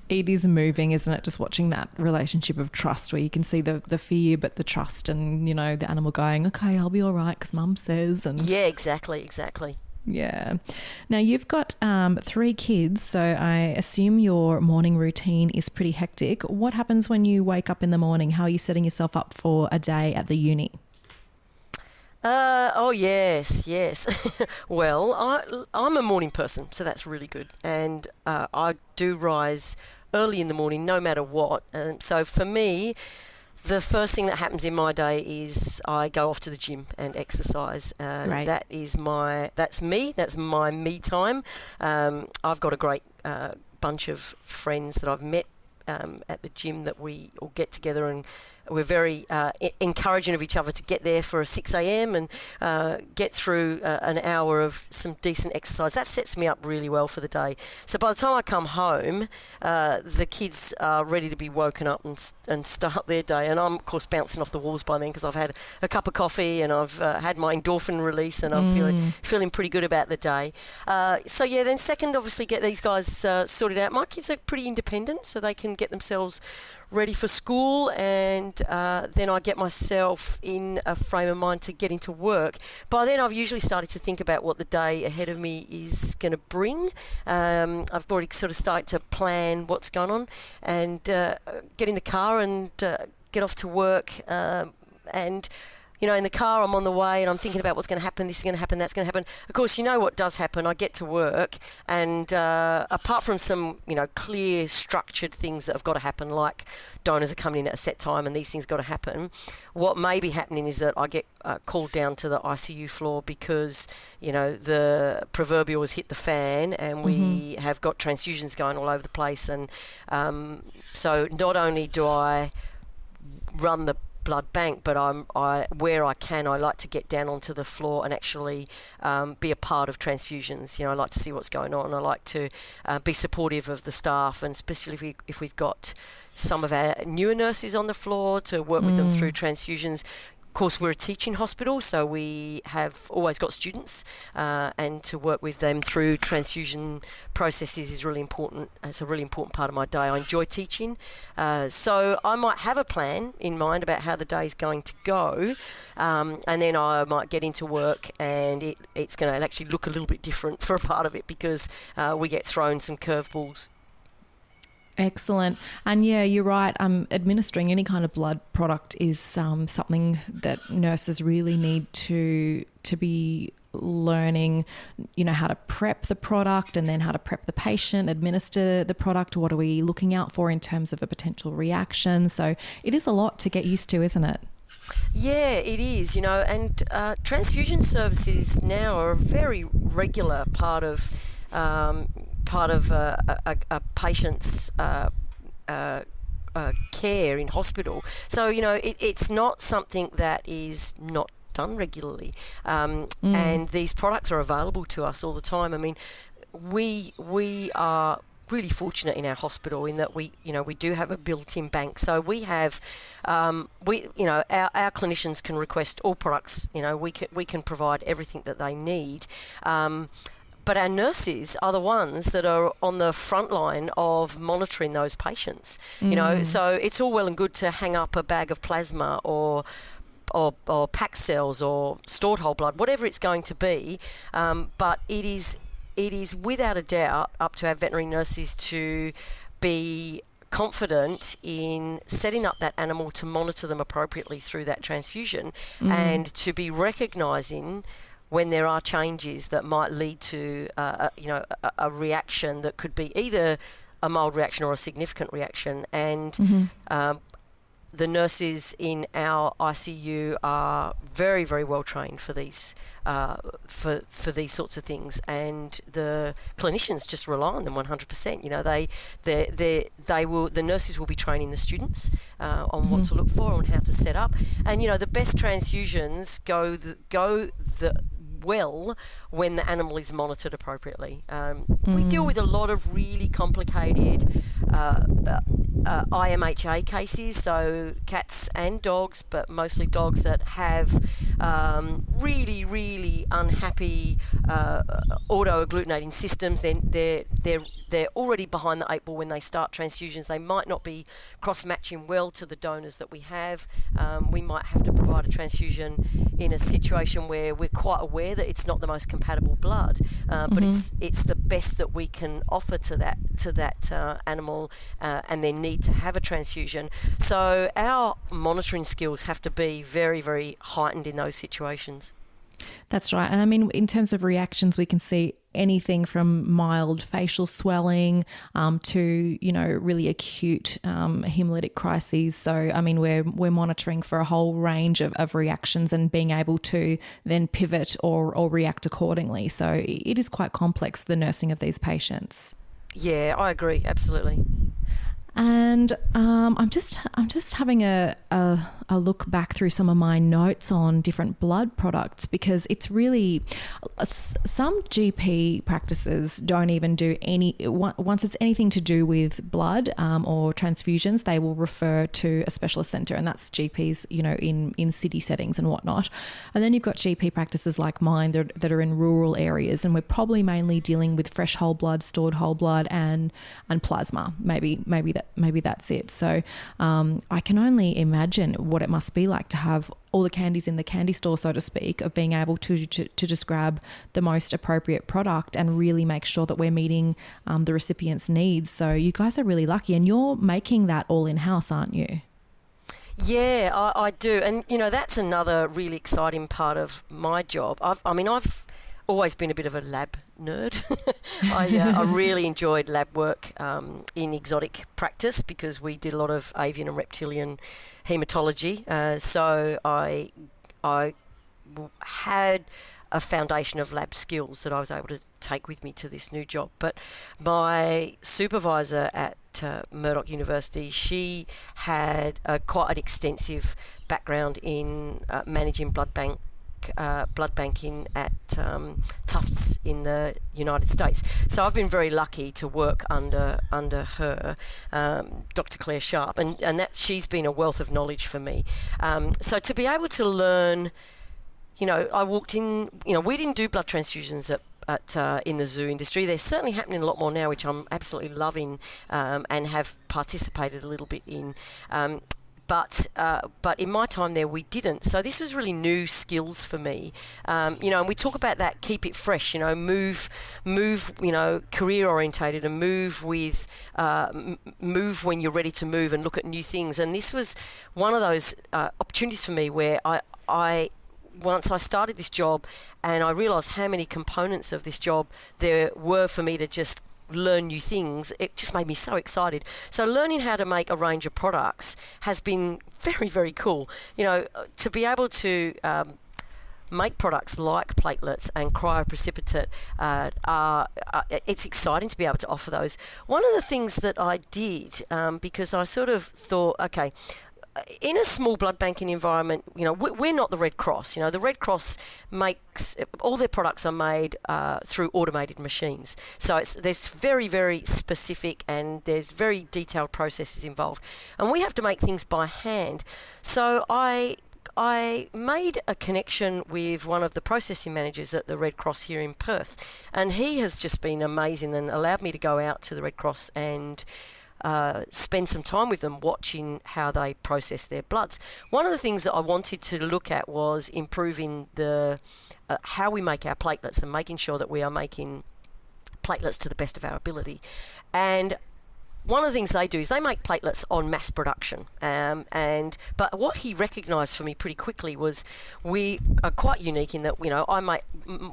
It is moving, isn't it? Just watching that relationship of trust where you can see the, the fear, but the trust, and you know, the animal going, okay, I'll be all right because mum says. And yeah, exactly, exactly. Yeah. Now you've got um, three kids, so I assume your morning routine is pretty hectic. What happens when you wake up in the morning? How are you setting yourself up for a day at the uni? Uh, oh yes, yes. *laughs* well, I I'm a morning person, so that's really good, and uh, I do rise early in the morning, no matter what. Um, so for me, the first thing that happens in my day is I go off to the gym and exercise. Uh, Great. That is my that's me. That's my me time. Um, I've got a great uh, bunch of friends that I've met um, at the gym that we all get together and we're very uh, e- encouraging of each other to get there for a 6 a.m. and uh, get through uh, an hour of some decent exercise. That sets me up really well for the day. So by the time I come home, uh, the kids are ready to be woken up and, and start their day. And I'm, of course, bouncing off the walls by then because I've had a cup of coffee and I've uh, had my endorphin release and I'm feeling, feeling pretty good about the day. Uh, so, yeah, then second, obviously, get these guys uh, sorted out. My kids are pretty independent, so they can get themselves ready for school, and uh, then I get myself in a frame of mind to get into work. By then, I've usually started to think about what the day ahead of me is going to bring. Um, I've already sort of started to plan what's going on, and uh, get in the car and uh, get off to work. Um, and you know, in the car, I'm on the way and I'm thinking about what's going to happen, this is going to happen, that's going to happen. Of course, you know what does happen. I get to work, and uh, apart from some, you know, clear, structured things that have got to happen, like donors are coming in at a set time and these things got to happen, what may be happening is that I get uh, called down to the ICU floor because, you know, the proverbial has hit the fan and we mm-hmm. have got transfusions going all over the place. And um, so not only do I run the blood bank, but I'm I where I can, I like to get down onto the floor and actually um, be a part of transfusions. You know, I like to see what's going on. I like to uh, be supportive of the staff, and especially if, we, if we've got some of our newer nurses on the floor to work mm. with them through mm. transfusions course, we're a teaching hospital, so we have always got students, uh, and to work with them through transfusion processes is really important. It's a really important part of my day. I enjoy teaching, uh, so I might have a plan in mind about how the day is going to go, um, and then I might get into work, and it, it's going to actually look a little bit different *laughs* for a part of it because uh, we get thrown some curveballs. Excellent. And yeah, you're right. Um, administering any kind of blood product is um, something that nurses really need to to be learning, you know, how to prep the product and then how to prep the patient, administer the product. What are we looking out for in terms of a potential reaction? So it is a lot to get used to, isn't it? Yeah, it is, you know, and uh, transfusion services now are a very regular part of um, part of a, a, a patient's uh, uh, uh, care in hospital. So, you know, it, it's not something that is not done regularly. Um, mm. And these products are available to us all the time. I mean, we, we are really fortunate in our hospital in that we you know we do have a built-in bank so we have um, we you know our, our clinicians can request all products you know we can we can provide everything that they need um, but our nurses are the ones that are on the front line of monitoring those patients. Mm. You know, mm. so it's all well and good to hang up a bag of plasma or or, or packed cells or stored whole blood, whatever it's going to be. Um, but it is it is without a doubt up to our veterinary nurses to be confident in setting up that animal to monitor them appropriately through that transfusion mm. and to be recognizing when there are changes that might lead to uh, a, you know a, a, reaction that could be either a mild reaction or a significant reaction and mm-hmm. um, the nurses in our ICU are very, very well trained for these uh, for for these sorts of things, and the clinicians just rely on them 100%. You know, they they they they will the nurses will be training the students uh, on mm-hmm. what to look for, on how to set up, and you know the best transfusions go the, go the well when the animal is monitored appropriately. Um, mm. We deal mm. with a lot of really complicated uh, uh, IMHA cases, so cats and dogs, but mostly dogs that have um, really, really unhappy uh, auto agglutinating systems. Then they're, they're, they're already behind the eight ball when they start transfusions. They might not be cross matching well to the donors that we have. Um, we might have to provide a transfusion in a situation where we're quite aware that it's not the most compatible blood, uh, but mm-hmm. it's it's the best that we can offer to that to that uh, animal uh, and their need to have a transfusion. So our monitoring skills have to be very very heightened in those situations. That's right. And I mean, in terms of reactions, we can see anything from mild facial swelling um, to you know really acute um, hemolytic crises. So I mean we're we're monitoring for a whole range of, of reactions and being able to then pivot or or react accordingly. So it is quite complex the nursing of these patients. Yeah, I agree absolutely. And um, I'm just I'm just having a, a, a look back through some of my notes on different blood products because it's really some GP practices don't even do any once it's anything to do with blood um, or transfusions they will refer to a specialist centre and that's GPs you know in in city settings and whatnot. And then you've got GP practices like mine that, that are in rural areas and we're probably mainly dealing with fresh whole blood, stored whole blood, and and plasma. Maybe maybe that maybe that's it. So um, I can only imagine what it must be like to have all the candies in the candy store, so to speak, of being able to to, to just grab the most appropriate product and really make sure that we're meeting um, the recipient's needs. So you guys are really lucky, and you're making that all in house, aren't you? Yeah, I, I do, and you know that's another really exciting part of my job. I've, I mean, I've always been a bit of a lab nerd. *laughs* I, uh, I, really enjoyed lab work um, in exotic practice because we did a lot of avian and reptilian hematology. Uh, so I I had a foundation of lab skills that I was able to take with me to this new job. But my supervisor at uh, Murdoch University, she had uh, quite an extensive background in uh, managing blood bank. Uh, blood banking at um, Tufts in the United States, so I've been very lucky to work under under her, um, Dr. Claire Sharp, and and that she's been a wealth of knowledge for me. Um, so to be able to learn you know, I walked in, you know, we didn't do blood transfusions at at, uh, in the zoo industry. They're certainly happening a lot more now, which I'm absolutely loving um, and have participated a little bit in. Um, but uh, but in my time there we didn't. So this was really new skills for me. Um, you know, and we talk about that keep it fresh. You know, move move. You know, career orientated and move with uh, m- move when you're ready to move and look at new things. And this was one of those uh, opportunities for me where I I once I started this job and I realised how many components of this job there were for me to just learn new things, it just made me so excited. So learning how to make a range of products has been very, very cool. You know, to be able to um, make products like platelets and cryoprecipitate uh, are, uh, it's exciting to be able to offer those. One of the things that I did um, because I sort of thought, okay, in a small blood banking environment, you know, we're not the Red Cross. You know, the Red Cross makes all their products are made uh, through automated machines. So it's there's very very specific and there's very detailed processes involved, and we have to make things by hand. So I I made a connection with one of the processing managers at the Red Cross here in Perth, and he has just been amazing and allowed me to go out to the Red Cross and uh, spend some time with them watching how they process their bloods. One of the things that I wanted to look at was improving the uh, how we make our platelets and making sure that we are making platelets to the best of our ability. And one of the things they do is they make platelets on mass production. Um, and but what he recognised for me pretty quickly was we are quite unique in that you know I might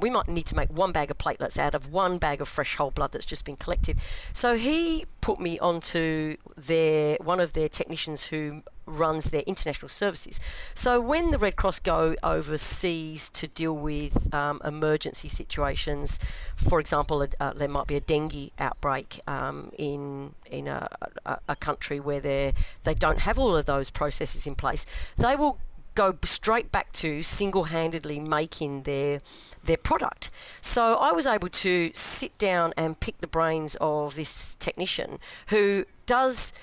we might need to make one bag of platelets out of one bag of fresh whole blood that's just been collected. So he put me onto their one of their technicians who runs their international services. So when the Red Cross go overseas to deal with um, emergency situations, for example, uh, there might be a dengue outbreak um, in in a, a, a country where they they don't have all of those processes in place, they will go straight back to single-handedly making their their product. So I was able to sit down and pick the brains of this technician who does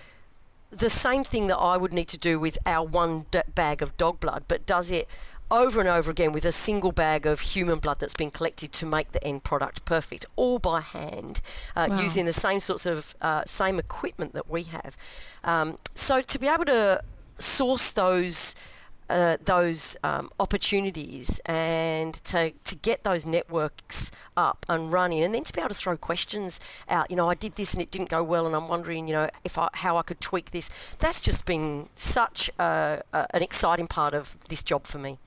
the same thing that I would need to do with our one d- bag of dog blood, but does it over and over again with a single bag of human blood that's been collected to make the end product perfect, all by hand, uh, wow. using the same sorts of uh, same equipment that we have. Um, so to be able to source those uh, those um, opportunities and to, to get those networks up and running and then to be able to throw questions out you know I did this and it didn't go well and I'm wondering you know if I, how I could tweak this. That's just been such a, a, an exciting part of this job for me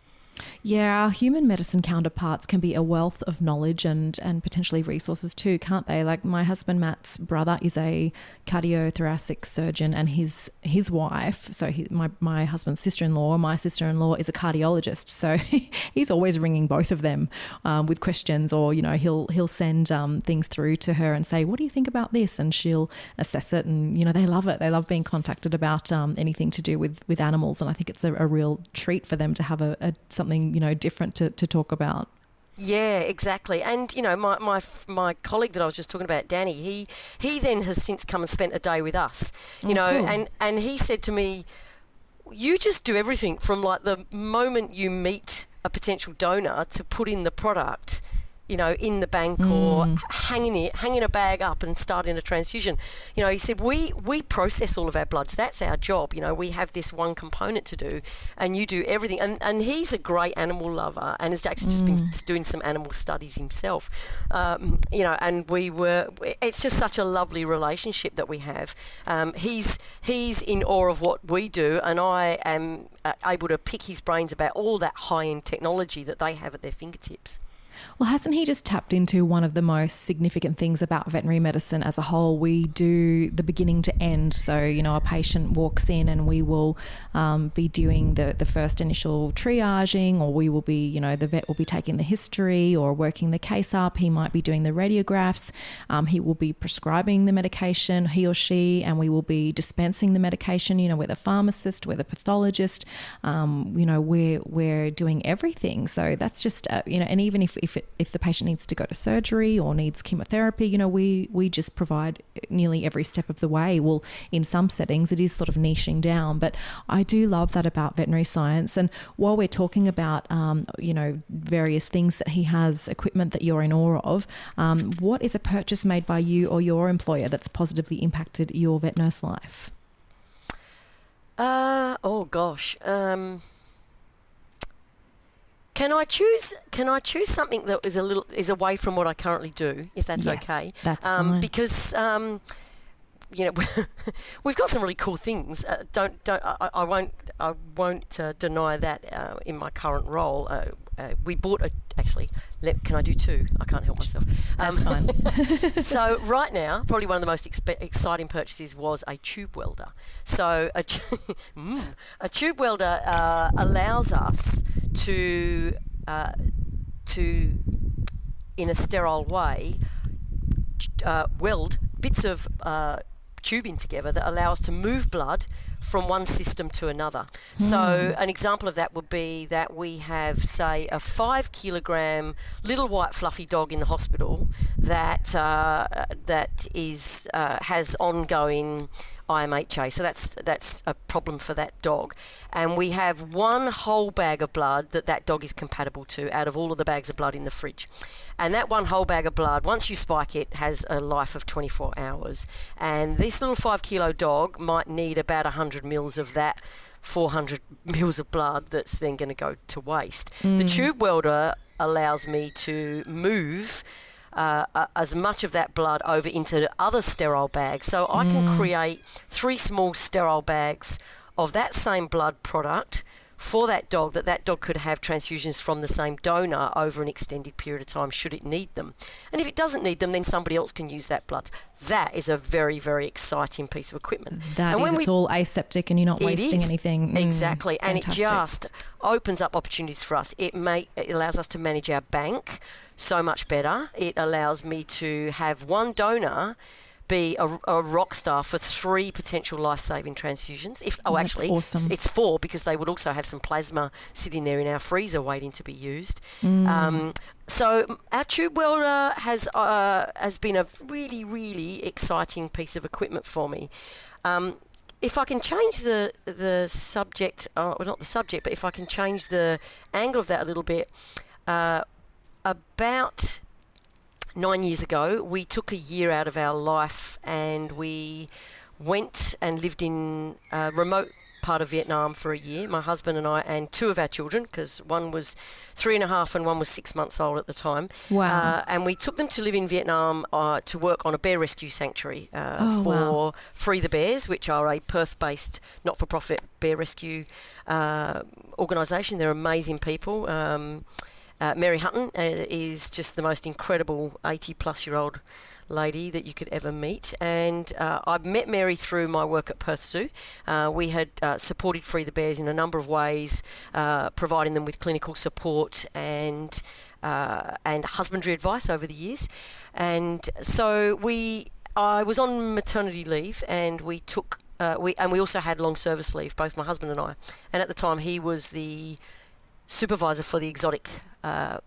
yeah, our human medicine counterparts can be a wealth of knowledge and, and potentially resources too, can't they? Like my husband Matt's brother is a cardiothoracic surgeon, and his his wife, so he, my my husband's sister in law, my sister in law is a cardiologist. So *laughs* he's always ringing both of them um, with questions, or you know he'll he'll send um, things through to her and say, "What do you think about this?" And she'll assess it, and you know they love it. They love being contacted about um, anything to do with with animals, and I think it's a, a real treat for them to have a, a something you know different to, to talk about. Yeah, exactly. And you know, my, my my colleague that I was just talking about, Danny, he he then has since come and spent a day with us. You oh, know, cool. and and he said to me, "You just do everything from like the moment you meet a potential donor to put in the product." You know, in the bank or hanging it, hanging a bag up and starting a transfusion. You know, he said we we process all of our bloods. That's our job. You know, we have this one component to do, and you do everything. And and he's a great animal lover, and has actually just been doing some animal studies himself. Um, you know, and we were. It's just such a lovely relationship that we have. Um, he's he's in awe of what we do, and I am uh, able to pick his brains about all that high end technology that they have at their fingertips. Well, hasn't he just tapped into one of the most significant things about veterinary medicine as a whole? We do the beginning to end. So, you know, a patient walks in and we will um, be doing the, the first initial triaging, or we will be, you know, the vet will be taking the history or working the case up. He might be doing the radiographs. Um, he will be prescribing the medication, he or she, and we will be dispensing the medication. You know, we're the pharmacist, we're the pathologist. Um, you know, we're, we're doing everything. So that's just, uh, you know, and even if, if, it, if the patient needs to go to surgery or needs chemotherapy, you know, we, we just provide nearly every step of the way. Well, in some settings, it is sort of niching down, but I do love that about veterinary science. And while we're talking about, um, you know, various things that he has, equipment that you're in awe of, um, what is a purchase made by you or your employer that's positively impacted your vet nurse life? Uh, oh gosh. Um, can I choose? Can I choose something that is a little is away from what I currently do, if that's Yes, okay? that's um, fine. Because um, you know *laughs* we've got some really cool things. Uh, don't don't I, I won't I won't uh, deny that uh, in my current role. Uh, we bought a actually. Let, can I do two? I can't help myself. Um, *laughs* *laughs* so right now, probably one of the most expe- exciting purchases was a tube welder. So a, *laughs* mm, a tube welder uh, allows us to uh, to in a sterile way uh, weld bits of uh, tubing together that allow us to move blood from one system to another. So, an example of that would be that we have, say, a five kilogram little white fluffy dog in the hospital that uh, that is uh, has ongoing IMHA. So that's that's a problem for that dog. And we have one whole bag of blood that that dog is compatible to out of all of the bags of blood in the fridge. And that one whole bag of blood, once you spike it, has a life of 24 hours. And this little five kilo dog might need about 100 mils of that 400 *laughs* mils of blood that's then going to go to waste. The mm. tube welder allows me to move uh, uh, as much of that blood over into other sterile bags. So I can create three small sterile bags of that same blood product for that dog that that dog could have transfusions from the same donor over an extended period of time should it need them and if it doesn't need them then somebody else can use that blood that is a very very exciting piece of equipment That and is, when it's we all aseptic and you're not wasting is. anything. Mm, exactly, and fantastic. it just opens up opportunities for us. It may it allows us to manage our bank so much better. It allows me to have one donor be a, a rock star for three potential life-saving transfusions. If oh, That's actually, awesome. it's four because they would also have some plasma sitting there in our freezer waiting to be used. Mm. Um, so our tube welder has uh, has been a really really exciting piece of equipment for me. Um, if I can change the the subject, uh, well, not the subject, but if I can change the angle of that a little bit, uh, about nine years ago, we took a year out of our life and we went and lived in a remote part of Vietnam for a year. My husband and I, and two of our children, because one was three and a half and one was six months old at the time. Wow. Uh, and we took them to live in Vietnam uh, to work on a bear rescue sanctuary uh, Oh, for wow. Free the Bears, which are a Perth based not for profit bear rescue uh, organisation. They're amazing people. Um, uh, Mary Hutton uh, is just the most incredible 80 plus year old lady that you could ever meet. And uh, I met Mary through my work at Perth Zoo. Uh, we had uh, supported Free the Bears in a number of ways, uh, providing them with clinical support and uh, and husbandry advice over the years. And so we, I was on maternity leave, and we took. Uh, we and we also had long service leave, both my husband and I. And at the time, he was the supervisor for the exotic uh,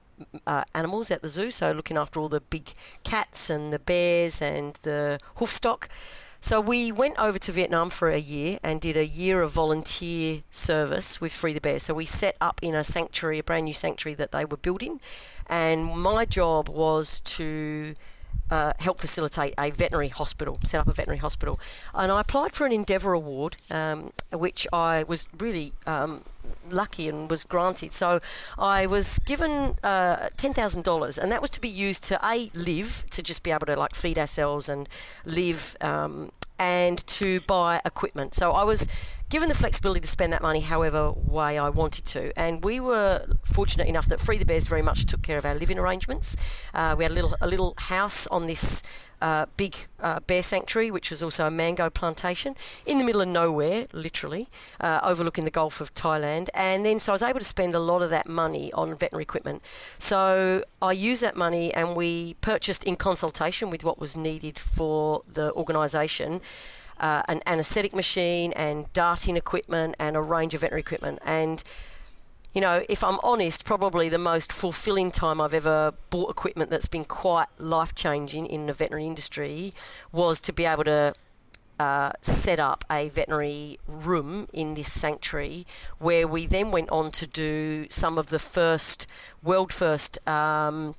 uh, animals at the zoo, so looking after all the big cats and the bears and the hoofstock. So we went over to Vietnam for a year and did a year of volunteer service with Free the Bear. So we set up in a sanctuary, a brand new sanctuary that they were building, and my job was to uh, help facilitate a veterinary hospital, set up a veterinary hospital. And I applied for an Endeavour Award, um, which I was really um, lucky and was granted. So I was given uh, $10,000, and that was to be used to A, live, to just be able to like feed ourselves and live, um, and to buy equipment. So I was given the flexibility to spend that money however way I wanted to. And we were fortunate enough that Free the Bears very much took care of our living arrangements. Uh, we had a little a little house on this. Uh, big uh, bear sanctuary, which was also a mango plantation in the middle of nowhere, literally, uh, overlooking the Gulf of Thailand. And then, so I was able to spend a lot of that money on veterinary equipment. So I used that money and we purchased, in consultation with what was needed for the organisation, uh, an anaesthetic machine and darting equipment and a range of veterinary equipment. And, you know, if I'm honest, probably the most fulfilling time I've ever bought equipment that's been quite life changing in the veterinary industry was to be able to uh, set up a veterinary room in this sanctuary where we then went on to do some of the first, world first um,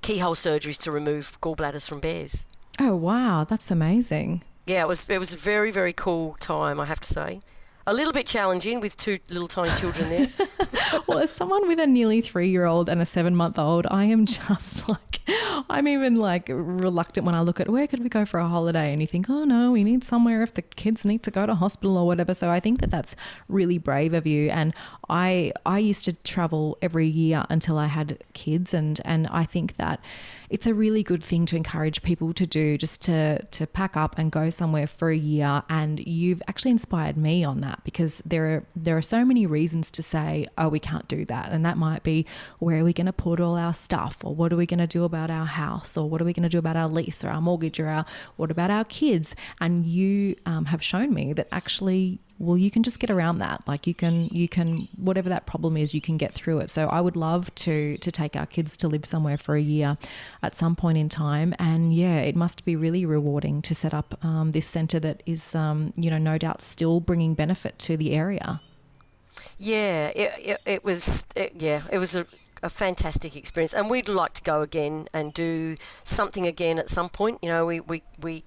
keyhole surgeries to remove gallbladders from bears. Oh, wow. That's amazing yeah, it was it was a very very cool time, I have to say. A little bit challenging with two little tiny children there. *laughs* well, as someone with a nearly three year old and a seven month old, I am *laughs* just like, I'm even like reluctant when I look at where could we go for a holiday, and you think, oh no, we need somewhere if the kids need to go to hospital or whatever. So I think that that's really brave of you. And I I used to travel every year until I had kids, and and I think that it's a really good thing to encourage people to do just to to pack up and go somewhere for a year. And you've actually inspired me on that because there are there are so many reasons to say oh we can't do that. And that might be where are we going to put all our stuff? Or what are we going to do about our house? Or what are we going to do about our lease or our mortgage or our what about our kids? And you um, have shown me that actually well you can just get around that. Like you can you can whatever that problem is you can get through it. So i would love to to take our kids to live somewhere for a year at some point in time. And yeah it must be really rewarding to set up um, this center that is um, you know no doubt still bringing benefit to the area. Yeah it, it, it was it, yeah it was a a fantastic experience, and we'd like to go again and do something again at some point. You know, we, we, we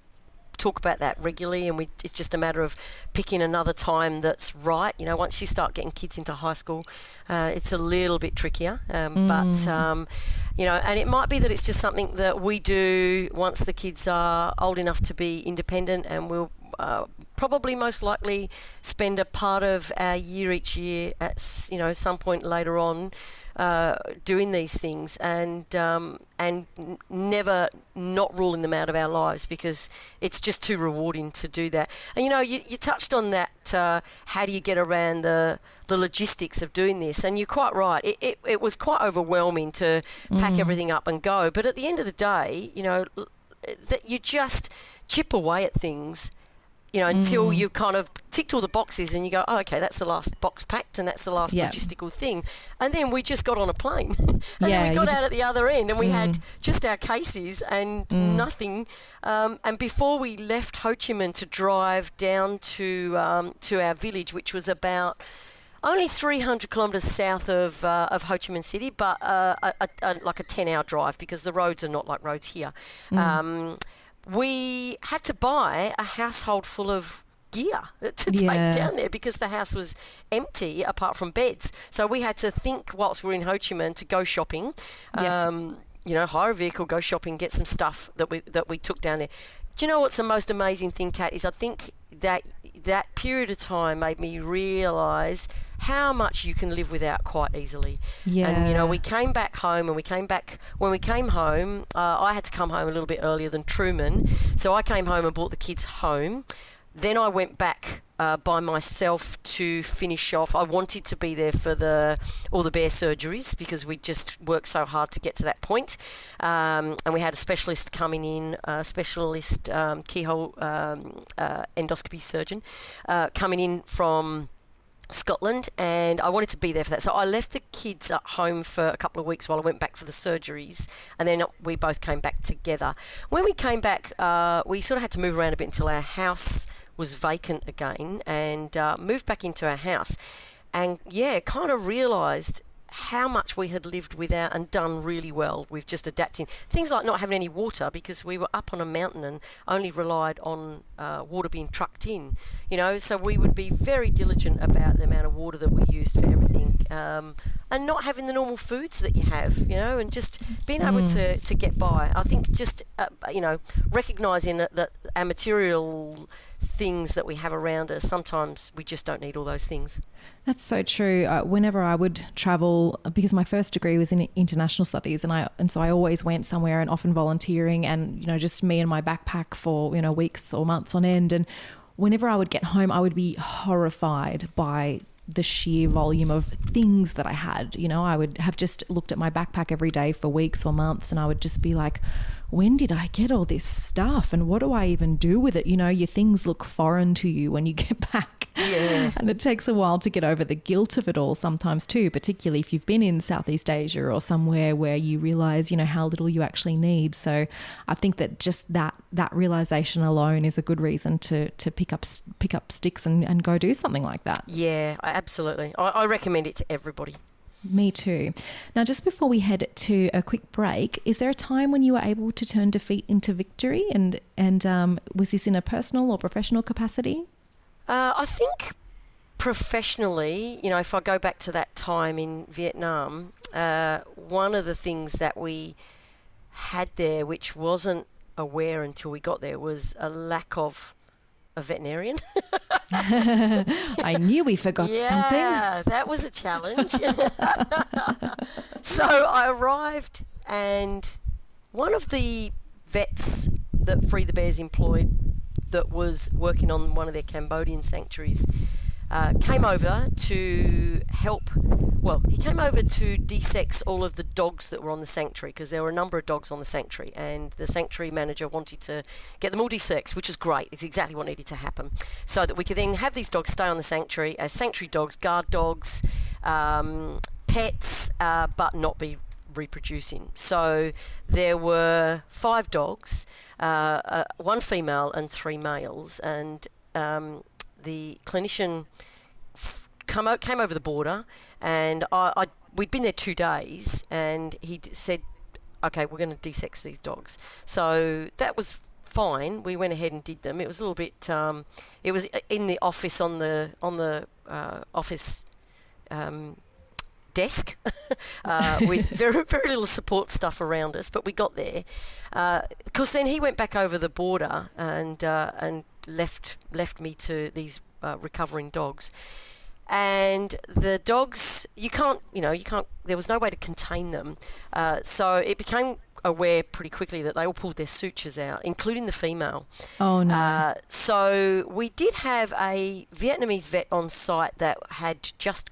talk about that regularly, and we, it's just a matter of picking another time that's right. You know, once you start getting kids into high school, uh, it's a little bit trickier. Um, mm. But um, you know, and it might be that it's just something that we do once the kids are old enough to be independent, and we'll uh, probably most likely spend a part of our year each year at you know some point later on uh, doing these things and um, and never not ruling them out of our lives because it's just too rewarding to do that. And you know, you, you touched on that. Uh, how do you get around the the logistics of doing this? And you're quite right. It, it, it was quite overwhelming to mm. pack everything up and go. But at the end of the day, you know, that you just chip away at things you know, until mm. you kind of ticked all the boxes and you go, oh, okay, that's the last box packed and that's the last yep. logistical thing. And then we just got on a plane. *laughs* and yeah, then we got out just... at the other end and we mm. had just our cases and mm. nothing. Um, and before we left Ho Chi Minh to drive down to, um, to our village, which was about only 300 kilometres south of, uh, of Ho Chi Minh City, but uh, a, a, a, like a 10 hour drive because the roads are not like roads here. Mm. Um, we had to buy a household full of gear *laughs* to yeah. take down there because the house was empty apart from beds. So we had to think whilst we are in Ho Chi Minh to go shopping. Yeah. Um, you know, hire a vehicle, go shopping, get some stuff that we that we took down there. Do you know what's the most amazing thing, Kat? Is I think that that period of time made me realise how much you can live without quite easily. Yeah. And you know, we came back home, and we came back when we came home. Uh, I had to come home a little bit earlier than Truman, so I came home and brought the kids home. Then I went back uh, by myself to finish off. I wanted to be there for the all the bear surgeries because we just worked so hard to get to that point. Um, and we had a specialist coming in, a specialist um, keyhole um, uh, endoscopy surgeon uh, coming in from Scotland, and I wanted to be there for that. So I left the kids at home for a couple of weeks while I went back for the surgeries, and then we both came back together. When we came back, uh, we sort of had to move around a bit until our house was vacant again, and uh, moved back into our house. And yeah, kind of realised how much we had lived without and done really well with just adapting. Things like not having any water because we were up on a mountain and only relied on uh, water being trucked in, you know. So we would be very diligent about the amount of water that we used for everything. Um, and not having the normal foods that you have, you know, and just being able mm. to, to get by. I think just, uh, you know, recognizing that, that our material things that we have around us, sometimes we just don't need all those things. That's so true. Uh, whenever I would travel, because my first degree was in international studies, and I and so I always went somewhere and often volunteering, and you know just me and my backpack for you know weeks or months on end. And whenever I would get home, I would be horrified by the sheer volume of things that I had. You know, I would have just looked at my backpack every day for weeks or months, and I would just be like, when did I get all this stuff and what do I even do with it? You know, your things look foreign to you when you *laughs* get back. Yeah. and it takes a while to get over the guilt of it all sometimes too, particularly if you've been in Southeast Asia or somewhere where you realize, you know, how little you actually need. So I think that just that that realization alone is a good reason to to pick up pick up sticks and, and go do something like that. Yeah, absolutely. I, I recommend it to everybody. Me too. Now, just before we head to a quick break, is there a time when you were able to turn defeat into victory? And and um, was this in a personal or professional capacity? Uh, I think professionally, you know, if I go back to that time in Vietnam, uh, one of the things that we had there, which wasn't aware until we got there, was a lack of a veterinarian. *laughs* I knew we forgot yeah, something. Yeah, that was a challenge. *laughs* so I arrived, and one of the vets that Free the Bears employed that was working on one of their Cambodian sanctuaries uh, came over to help. Well, he came over to desex all of the dogs that were on the sanctuary because there were a number of dogs on the sanctuary, and the sanctuary manager wanted to get them all desexed, which is great. It's exactly what needed to happen, so that we could then have these dogs stay on the sanctuary as sanctuary dogs, guard dogs, um, pets, uh, but not be reproducing. So there were five dogs, uh, uh, one female and three males, and um, the clinician f- come o- came over the border, and I, I we'd been there two days, and he d- said, "Okay, we're going to desex these dogs." So that was fine. We went ahead and did them. It was a little bit. Um, it was in the office on the on the uh, office. Um, desk *laughs* uh, *laughs* with very very little support stuff around us, but we got there. Because uh, then he went back over the border and uh, and left left me to these uh, recovering dogs. And the dogs, you can't, you know, you can't. There was no way to contain them, uh, so it became aware pretty quickly that they all pulled their sutures out, including the female. Oh no! Uh, so we did have a Vietnamese vet on site that had just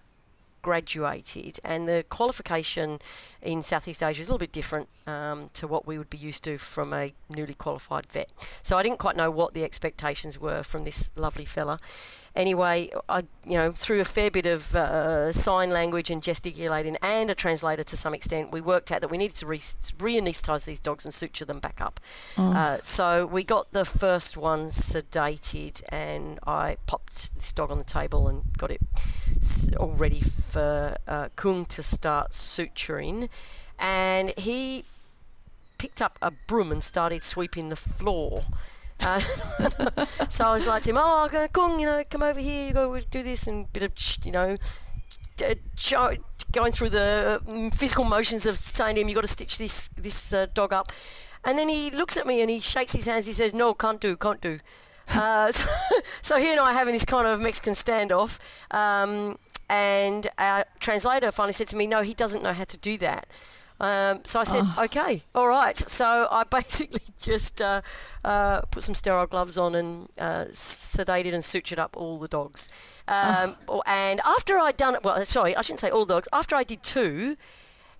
graduated, and the qualification in Southeast Asia is a little bit different um, to what we would be used to from a newly qualified vet. So I didn't quite know what the expectations were from this lovely fella anyway, I you know through a fair bit of uh, sign language and gesticulating and a translator to some extent, we worked out that we needed to re- anaesthetize these dogs and suture them back up. Oh. Uh, so we got the first one sedated, and I popped this dog on the table and got it all ready for uh, Kung to start suturing, and he picked up a broom and started sweeping the floor. Uh, *laughs* so I was like to him, oh, Kung, you know, come over here, you go do this, and bit of, you know, going through the mm, physical motions of saying to him, you've got to stitch this this uh, dog up. And then he looks at me and he shakes his hands. He says, no, can't do, can't do. Uh, *laughs* so, so, he and I are having this kind of Mexican standoff. Um, and our translator finally said to me, no, he doesn't know how to do that. Um, so I said, oh. okay, all right. So I *laughs* basically just uh, uh, put some sterile gloves on and uh, sedated and sutured up all the dogs. Um, oh. And after I'd done it, well, sorry, I shouldn't say all the dogs. After I did two,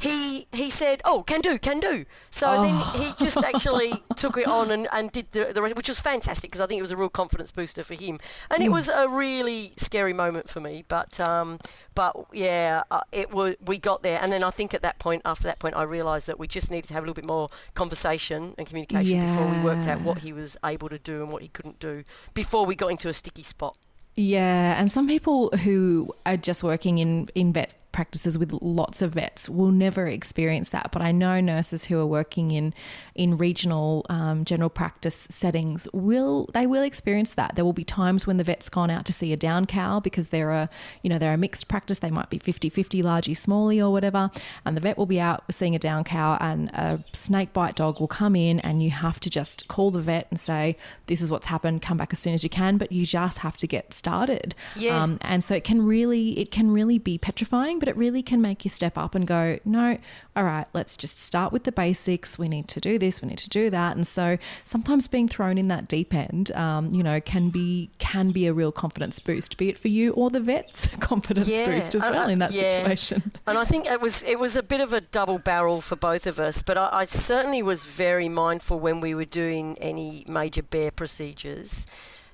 he he said, "Oh, can do, can do." So Oh. then he just actually *laughs* took it on and, and did the, the rest, which was fantastic because I think it was a real confidence booster for him, and Mm. it was a really scary moment for me. But um, but yeah, uh, it was we got there, and then I think at that point, after that point, I realised that we just needed to have a little bit more conversation and communication before we worked out what he was able to do and what he couldn't do before we got into a sticky spot. Yeah, and some people who are just working in in vet practices with lots of vets will never experience that. But I know nurses who are working in in regional um, general practice settings will they will experience that. There will be times when the vet's gone out to see a down cow because they're a you know they're a mixed practice. They might be 50-50, largey, smally, or whatever, and the vet will be out seeing a down cow, and a snake bite dog will come in, and you have to just call the vet and say this is what's happened. Come back as soon as you can, but you just have to get started. Yeah. Um, and so it can really it can really be petrifying but it really can make you step up and go no all right let's just start with the basics we need to do this we need to do that and so sometimes being thrown in that deep end um, you know can be can be a real confidence boost be it for you or the vet's *laughs* confidence Yeah, boost as uh, well uh, in that yeah. situation And I think it was it was a bit of a double barrel for both of us. But I, I certainly was very mindful when we were doing any major bear procedures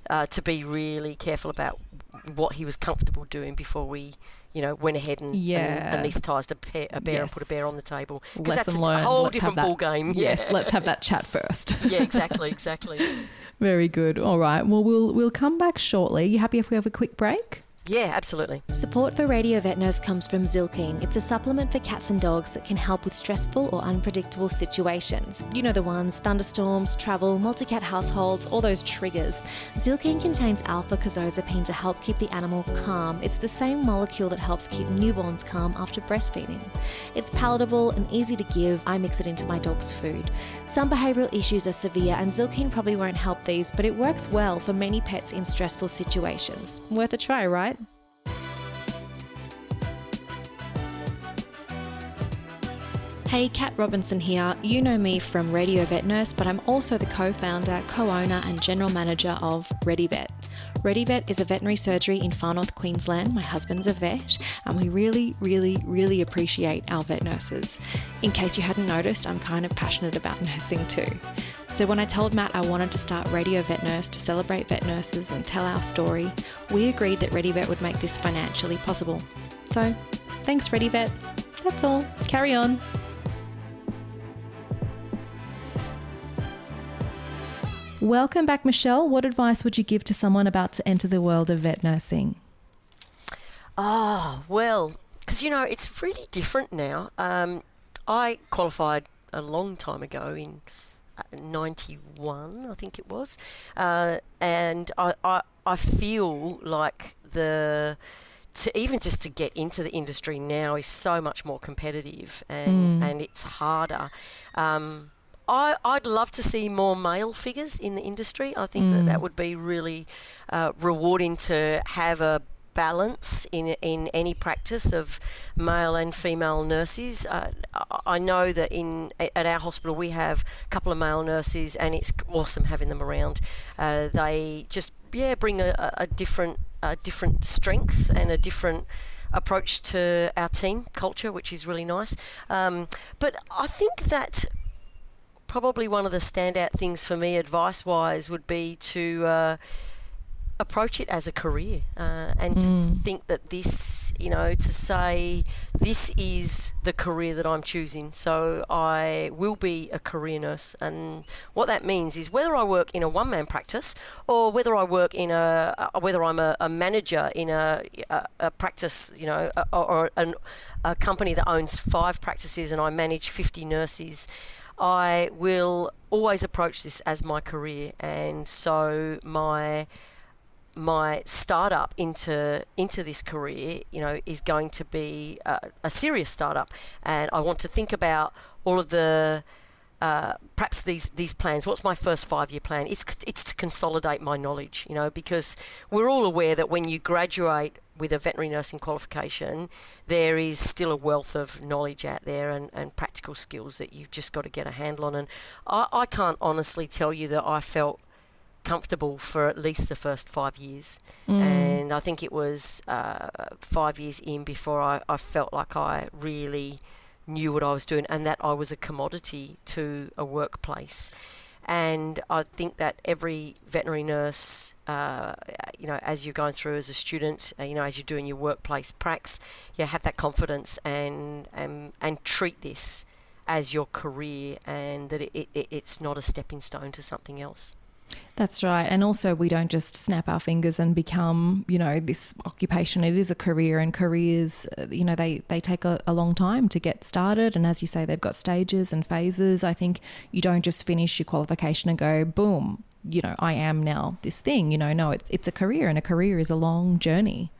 uh, to be really careful about what he was comfortable doing before we, you know, went ahead and, Yeah. and anaesthetized a, a bear and put a bear on the table because that's a, learned whole Let's different that- ball game. *laughs* yes yeah. let's have that chat first *laughs* yeah, exactly, exactly. *laughs* very good all right well we'll we'll come back shortly you happy if we have a quick break Yeah, absolutely. Support for Radio Vet Nurse comes from Zylkene. It's a supplement for cats and dogs that can help with stressful or unpredictable situations. You know the ones thunderstorms, travel, multi cat households, all those triggers. Zylkene contains alpha casozepine to help keep the animal calm. It's the same molecule that helps keep newborns calm after breastfeeding. It's palatable and easy to give. I mix it into my dog's food. Some behavioural issues are severe, and Zylkene probably won't help these, but it works well for many pets in stressful situations. Worth a try, right? Hey, Kat Robinson here. You know me from Radio Vet Nurse, but I'm also the co founder, co owner, and general manager of ReadyVet. ReadyVet is a veterinary surgery in far north Queensland. My husband's a vet, and we really, really, really appreciate our vet nurses. In case you hadn't noticed, I'm kind of passionate about nursing too. So, when I told Matt I wanted to start Radio Vet Nurse to celebrate vet nurses and tell our story, we agreed that ReadyVet would make this financially possible. So, thanks, ReadyVet. That's all. Carry on. Welcome back, Michelle. What advice would you give to someone about to enter the world of vet nursing? Oh, well, because you know, it's really different now. Um, I qualified a long time ago in uh, 91, I think it was. Uh, and I, I, I feel like the. To even just to get into the industry now is so much more competitive and, and it's harder. Um, I, I'd love to see more male figures in the industry. I think that that would be really uh, rewarding to have a balance in in any practice of male and female nurses. Uh, I- I know that in at our hospital we have a couple of male nurses, and it's awesome having them around. Uh, they just yeah bring a, a- a different a different strength and a different approach to our team culture, which is really nice. Um, but I think that probably one of the standout things for me, advice wise, would be to uh, approach it as a career uh, and to think that this, you know, to say this is the career that I'm choosing. So I will be a career nurse. And what that means is whether I work in a one man practice or whether I work in a, uh, whether I'm a, a manager in a, a, a practice, you know, or, or an, a company that owns five practices and I manage 50 nurses. I will always approach this as my career, and so my my startup into into this career, you know, is going to be a, a serious startup, and I want to think about all of the uh, perhaps these these plans. What's my first five year plan? It's it's to consolidate my knowledge, you know, because we're all aware that when you graduate with a veterinary nursing qualification, there is still a wealth of knowledge out there and, and practical skills that you've just got to get a handle on. And I, I can't honestly tell you that I felt comfortable for at least the first five years. And I think it was uh, five years in before I, I felt like I really knew what I was doing and that I was a commodity to a workplace. And I think that every veterinary nurse, uh, you know, as you're going through as a student, uh, you know, as you're doing your workplace pracs, you have that confidence and and, and treat this as your career and that it, it, it's not a stepping stone to something else. That's right. And also, we don't just snap our fingers and become, you know, this occupation. It is a career, and careers, uh, you know, they, they take a, a, long time to get started. And as you say, they've got stages and phases. I think you don't just finish your qualification and go, boom, you know, I am now this thing. You know, no, it's, it's a career, and a career is a long journey.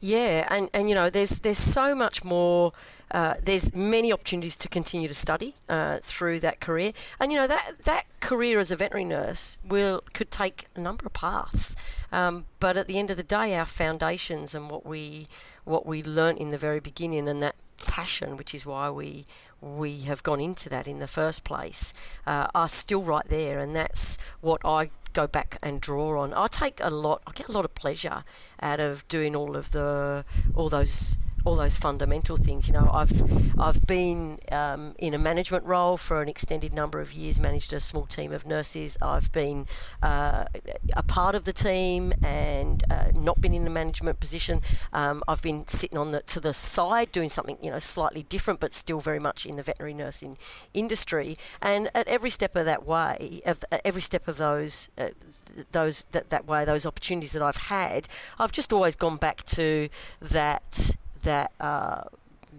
Yeah, and, and you know, there's there's so much more. Uh, there's many opportunities to continue to study uh, through that career, and you know that that career as a veterinary nurse will could take a number of paths. Um, but at the end of the day, our foundations and what we what we learnt in the very beginning, and that passion, which is why we we have gone into that in the first place, uh, are still right there, and that's what I go back and draw on. I take a lot. I get a lot of pleasure out of doing all of the all those all those fundamental things. You know, I've I've been um, in a management role for an extended number of years, managed a small team of nurses. I've been uh, a part of the team and uh, not been in a management position. Um, I've been sitting on the to the side doing something you know slightly different, but still very much in the veterinary nursing industry. And at every step of that way, of every step of those. Uh, those that, that way those opportunities that I've had I've just always gone back to that that uh,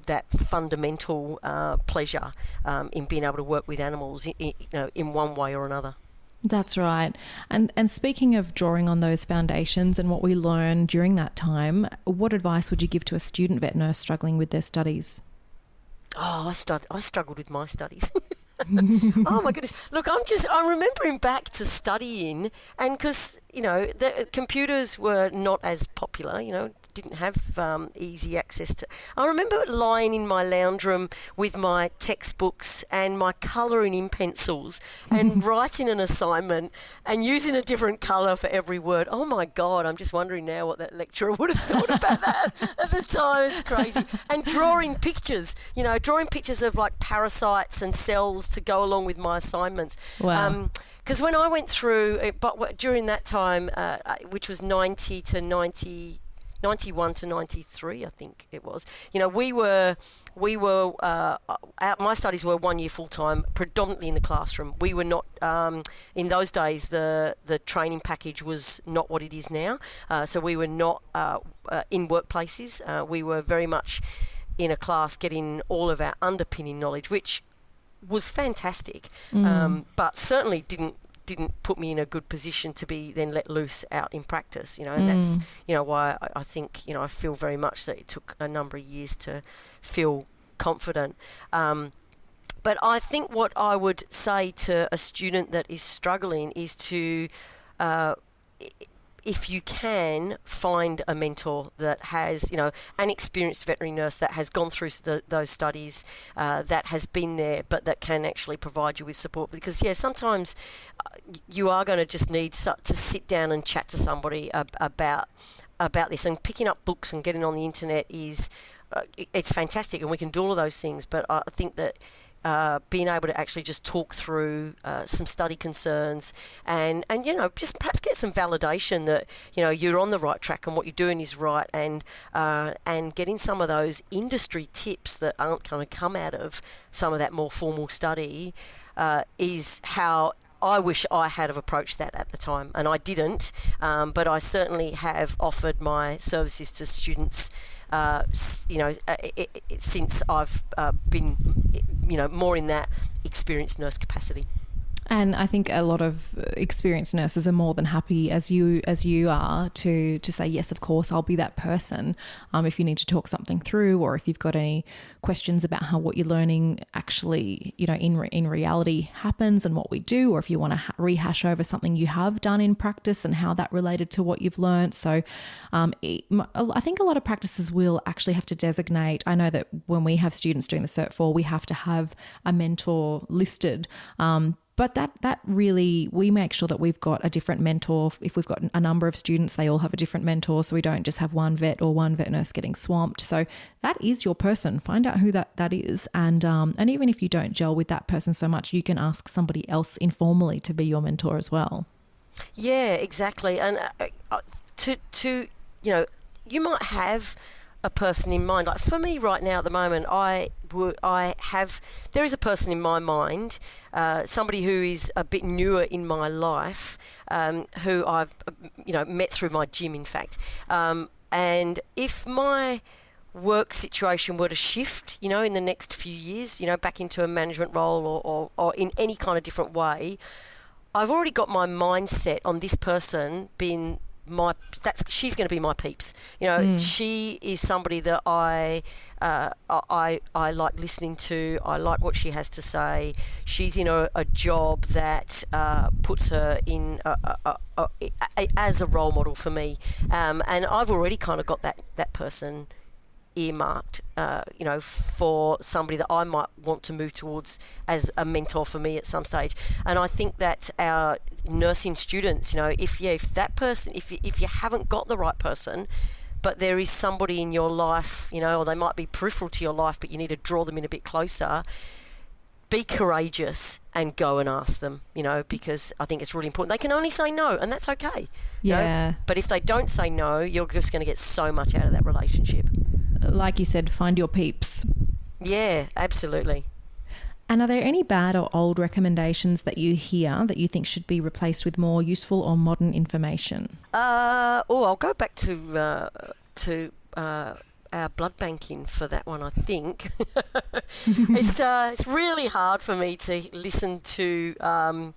that fundamental uh, pleasure um, in being able to work with animals, in, you know, in one way or another. That's right. And and speaking of drawing on those foundations and what we learned during that time, what advice would you give to a student vet nurse struggling with their studies? Oh, I, stud- I struggled with my studies. *laughs* *laughs* oh my goodness! Look, I'm just I'm remembering back to studying, and because you know the computers were not as popular. You know, didn't have um, easy access to. I remember lying in my lounge room with my textbooks and my colouring in pencils and *laughs* writing an assignment and using a different colour for every word. Oh my God, I'm just wondering now what that lecturer *laughs* would have thought about that *laughs* at the time. It's crazy. And drawing pictures, you know, drawing pictures of like parasites and cells to go along with my assignments. Wow. Um, because when I went through, but during that time, uh, which was 90 to 90, 91 to 93, I think it was. You know, we were we were uh, my studies were one year full time, predominantly in the classroom. We were not um, in those days. The the training package was not what it is now. Uh, so we were not uh, uh in workplaces. Uh, we were very much in a class getting all of our underpinning knowledge, which was fantastic, mm. um, but certainly didn't didn't put me in a good position to be then let loose out in practice, you know, and mm. that's, you know, why I, I, think, you know, I feel very much that it took a number of years to feel confident. Um, but I think what I would say to a student that is struggling is to, uh, if you can find a mentor that has, you know, an experienced veterinary nurse that has gone through the, those studies, uh, that has been there, but that can actually provide you with support. Because yeah, sometimes uh, you are going to just need to sit down and chat to somebody about about this. And picking up books and getting on the internet is uh, it's fantastic, and we can do all of those things. But I think that uh, being able to actually just talk through uh, some study concerns and, and you know just perhaps get some validation that you know you're on the right track and what you're doing is right and uh, and getting some of those industry tips that aren't going to come out of some of that more formal study uh, is how I wish I had have approached that at the time, and I didn't. Um, but I certainly have offered my services to students uh, you know, uh, since I've uh, been, you know, more in that experienced nurse capacity. And I think a lot of experienced nurses are more than happy, as you as you are, to to say yes, of course, I'll be that person. Um, if you need to talk something through, or if you've got any questions about how what you're learning actually, you know, in re- in reality happens and what we do, or if you want to ha- rehash over something you have done in practice and how that related to what you've learned. So, um, it, I think a lot of practices will actually have to designate. I know that when we have students doing the Cert 4, we have to have a mentor listed. Um, but that that really we make sure that we've got a different mentor. If we've got a number of students, they all have a different mentor, so we don't just have one vet or one vet nurse getting swamped. So that is your person. Find out who that that is, and um, and even if you don't gel with that person so much, you can ask somebody else informally to be your mentor as well. Yeah, exactly. And uh, uh, to to you know, you might have a person in mind. Like for me right now at the moment, I I have there is a person in my mind, uh, somebody who is a bit newer in my life, um, who I've you know met through my gym, in fact. Um, and if my work situation were to shift, you know, in the next few years, you know, back into a management role or, or, or in any kind of different way, I've already got my mindset on this person being my that's she's going to be my peeps. You know, mm. she is somebody that I uh, I I like listening to. I like what she has to say. She's in a, a job that uh, puts her in a, a, as a role model for me, um, and I've already kind of got that that person earmarked, uh, you know, for somebody that I might want to move towards as a mentor for me at some stage. And I think that our nursing students, you know, if yeah, if that person, if you, if you haven't got the right person, but there is somebody in your life, you know, or they might be peripheral to your life, but you need to draw them in a bit closer. Be courageous and go and ask them, you know, because I think it's really important. They can only say no, and that's okay. Yeah. Know? But if they don't say no, you're just going to get so much out of that relationship like you said, find your peeps. Yeah, absolutely. And are there any bad or old recommendations that you hear that you think should be replaced with more useful or modern information? Uh, oh, I'll go back to uh, to uh, our blood banking for that one. I think *laughs* it's uh, it's really hard for me to listen to um,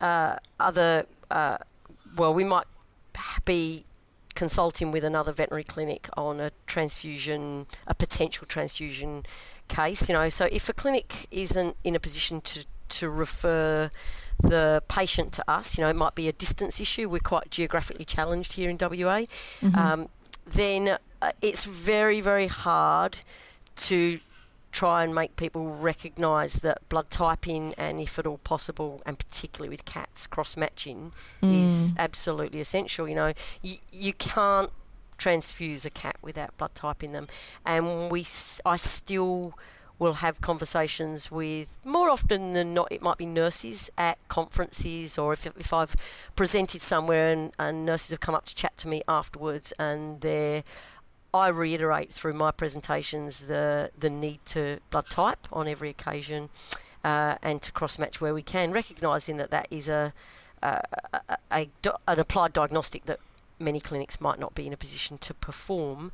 uh, other. Uh, well, we might be consulting with another veterinary clinic on a transfusion, a potential transfusion case. You know, so if a clinic isn't in a position to to refer the patient to us, you know, it might be a distance issue. We're quite geographically challenged here in WA. Mm-hmm. Um, then uh, it's very, very hard to try and make people recognise that blood typing and, if at all possible, and particularly with cats, cross matching mm. is absolutely essential. You know, you, you can't transfuse a cat without blood typing them, and we I still will have conversations with more often than not it might be nurses at conferences or if, if I've presented somewhere and, and nurses have come up to chat to me afterwards and they're I reiterate through my presentations the the need to blood type on every occasion uh, and to cross match where we can, recognising that that is a, a, a, a, an applied diagnostic that many clinics might not be in a position to perform.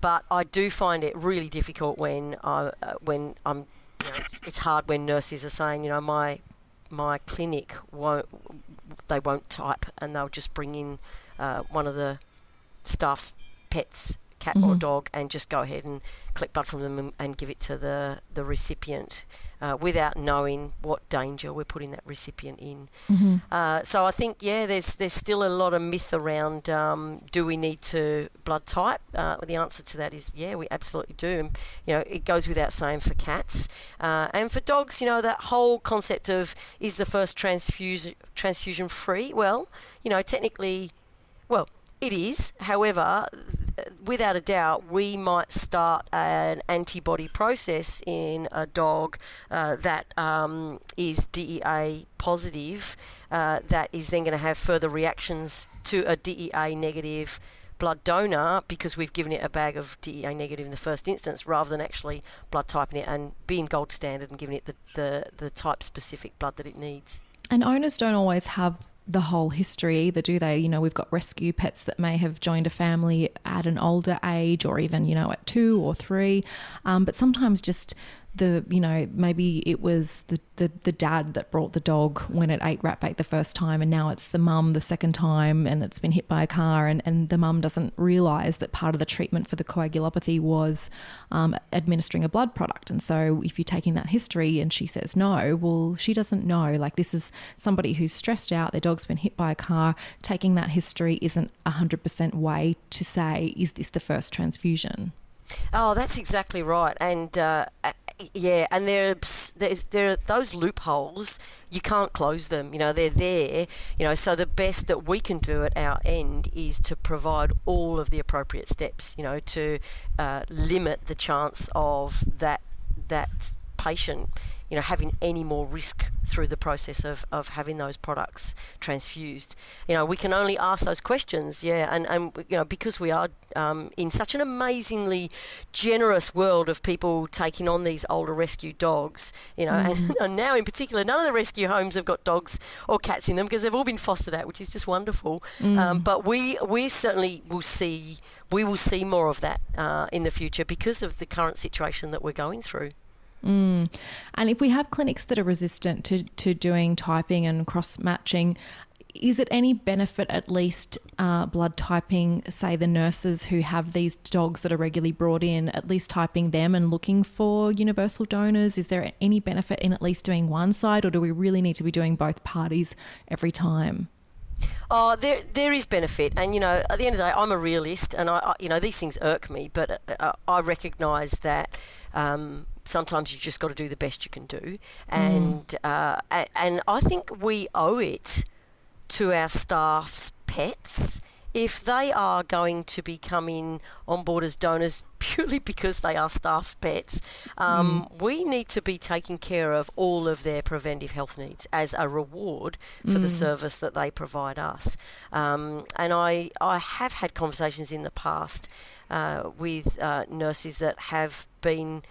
But I do find it really difficult when I uh, when I'm you know, it's, it's hard when nurses are saying you know my my clinic won't they won't type and they'll just bring in uh, one of the staff's pets cat mm-hmm. or dog and just go ahead and collect blood from them and, and give it to the, the recipient uh, without knowing what danger we're putting that recipient in. Mm-hmm. Uh, so I think, yeah, there's there's still a lot of myth around um, do we need to blood type? Uh, the answer to that is yeah, we absolutely do. And, you know, it goes without saying for cats. Uh, and for dogs, you know, that whole concept of is the first transfusion, transfusion free? Well, you know, technically, well, it is. However, without a doubt, we might start an antibody process in a dog uh, that um, is DEA positive, uh, that is then going to have further reactions to a DEA negative blood donor because we've given it a bag of DEA negative in the first instance rather than actually blood typing it and being gold standard and giving it the, the, the type specific blood that it needs. And owners don't always have the whole history either, do they? You know, we've got rescue pets that may have joined a family at an older age or even, you know, at two or three. Um, but sometimes just the you know maybe it was the, the the dad that brought the dog when it ate rat bait the first time and now it's the mum the second time and it's been hit by a car and, and the mum doesn't realize that part of the treatment for the coagulopathy was um, administering a blood product. And so if you're taking that history and she says no well she doesn't know. Like this is somebody who's stressed out their dog's been hit by a car. Taking that history isn't a 100% way to say is this the first transfusion? Oh, that's exactly right. And uh, yeah, and there, there's there are those loopholes. You can't close them. You know, they're there. You know, so the best that we can do at our end is to provide all of the appropriate steps. You know, to uh, limit the chance of that that patient you know, having any more risk through the process of, of having those products transfused. You know, we can only ask those questions, yeah, and, and you know, because we are um, in such an amazingly generous world of people taking on these older rescue dogs, you know, mm. and, *laughs* and, now in particular, none of the rescue homes have got dogs or cats in them because they've all been fostered out, which is just wonderful. Mm. Um, but we we certainly will see we will see more of that uh, in the future because of the current situation that we're going through. Mm. And if we have clinics that are resistant to, to doing typing and cross matching, is it any benefit at least uh, blood typing, say the nurses who have these dogs that are regularly brought in, at least typing them and looking for universal donors? Is there any benefit in at least doing one side, or do we really need to be doing both parties every time? Oh, there there is benefit, and you know, at the end of the day, I'm a realist, and I, I you know these things irk me, but uh, I recognise that. Um, sometimes you just got to do the best you can do, and mm. uh, and I think we owe it to our staff's pets if they are going to be coming on board as donors *laughs* purely because they are staff pets, um, mm. we need to be taking care of all of their preventive health needs as a reward for mm. the service that they provide us. Um, and I, I have had conversations in the past uh, with uh, nurses that have been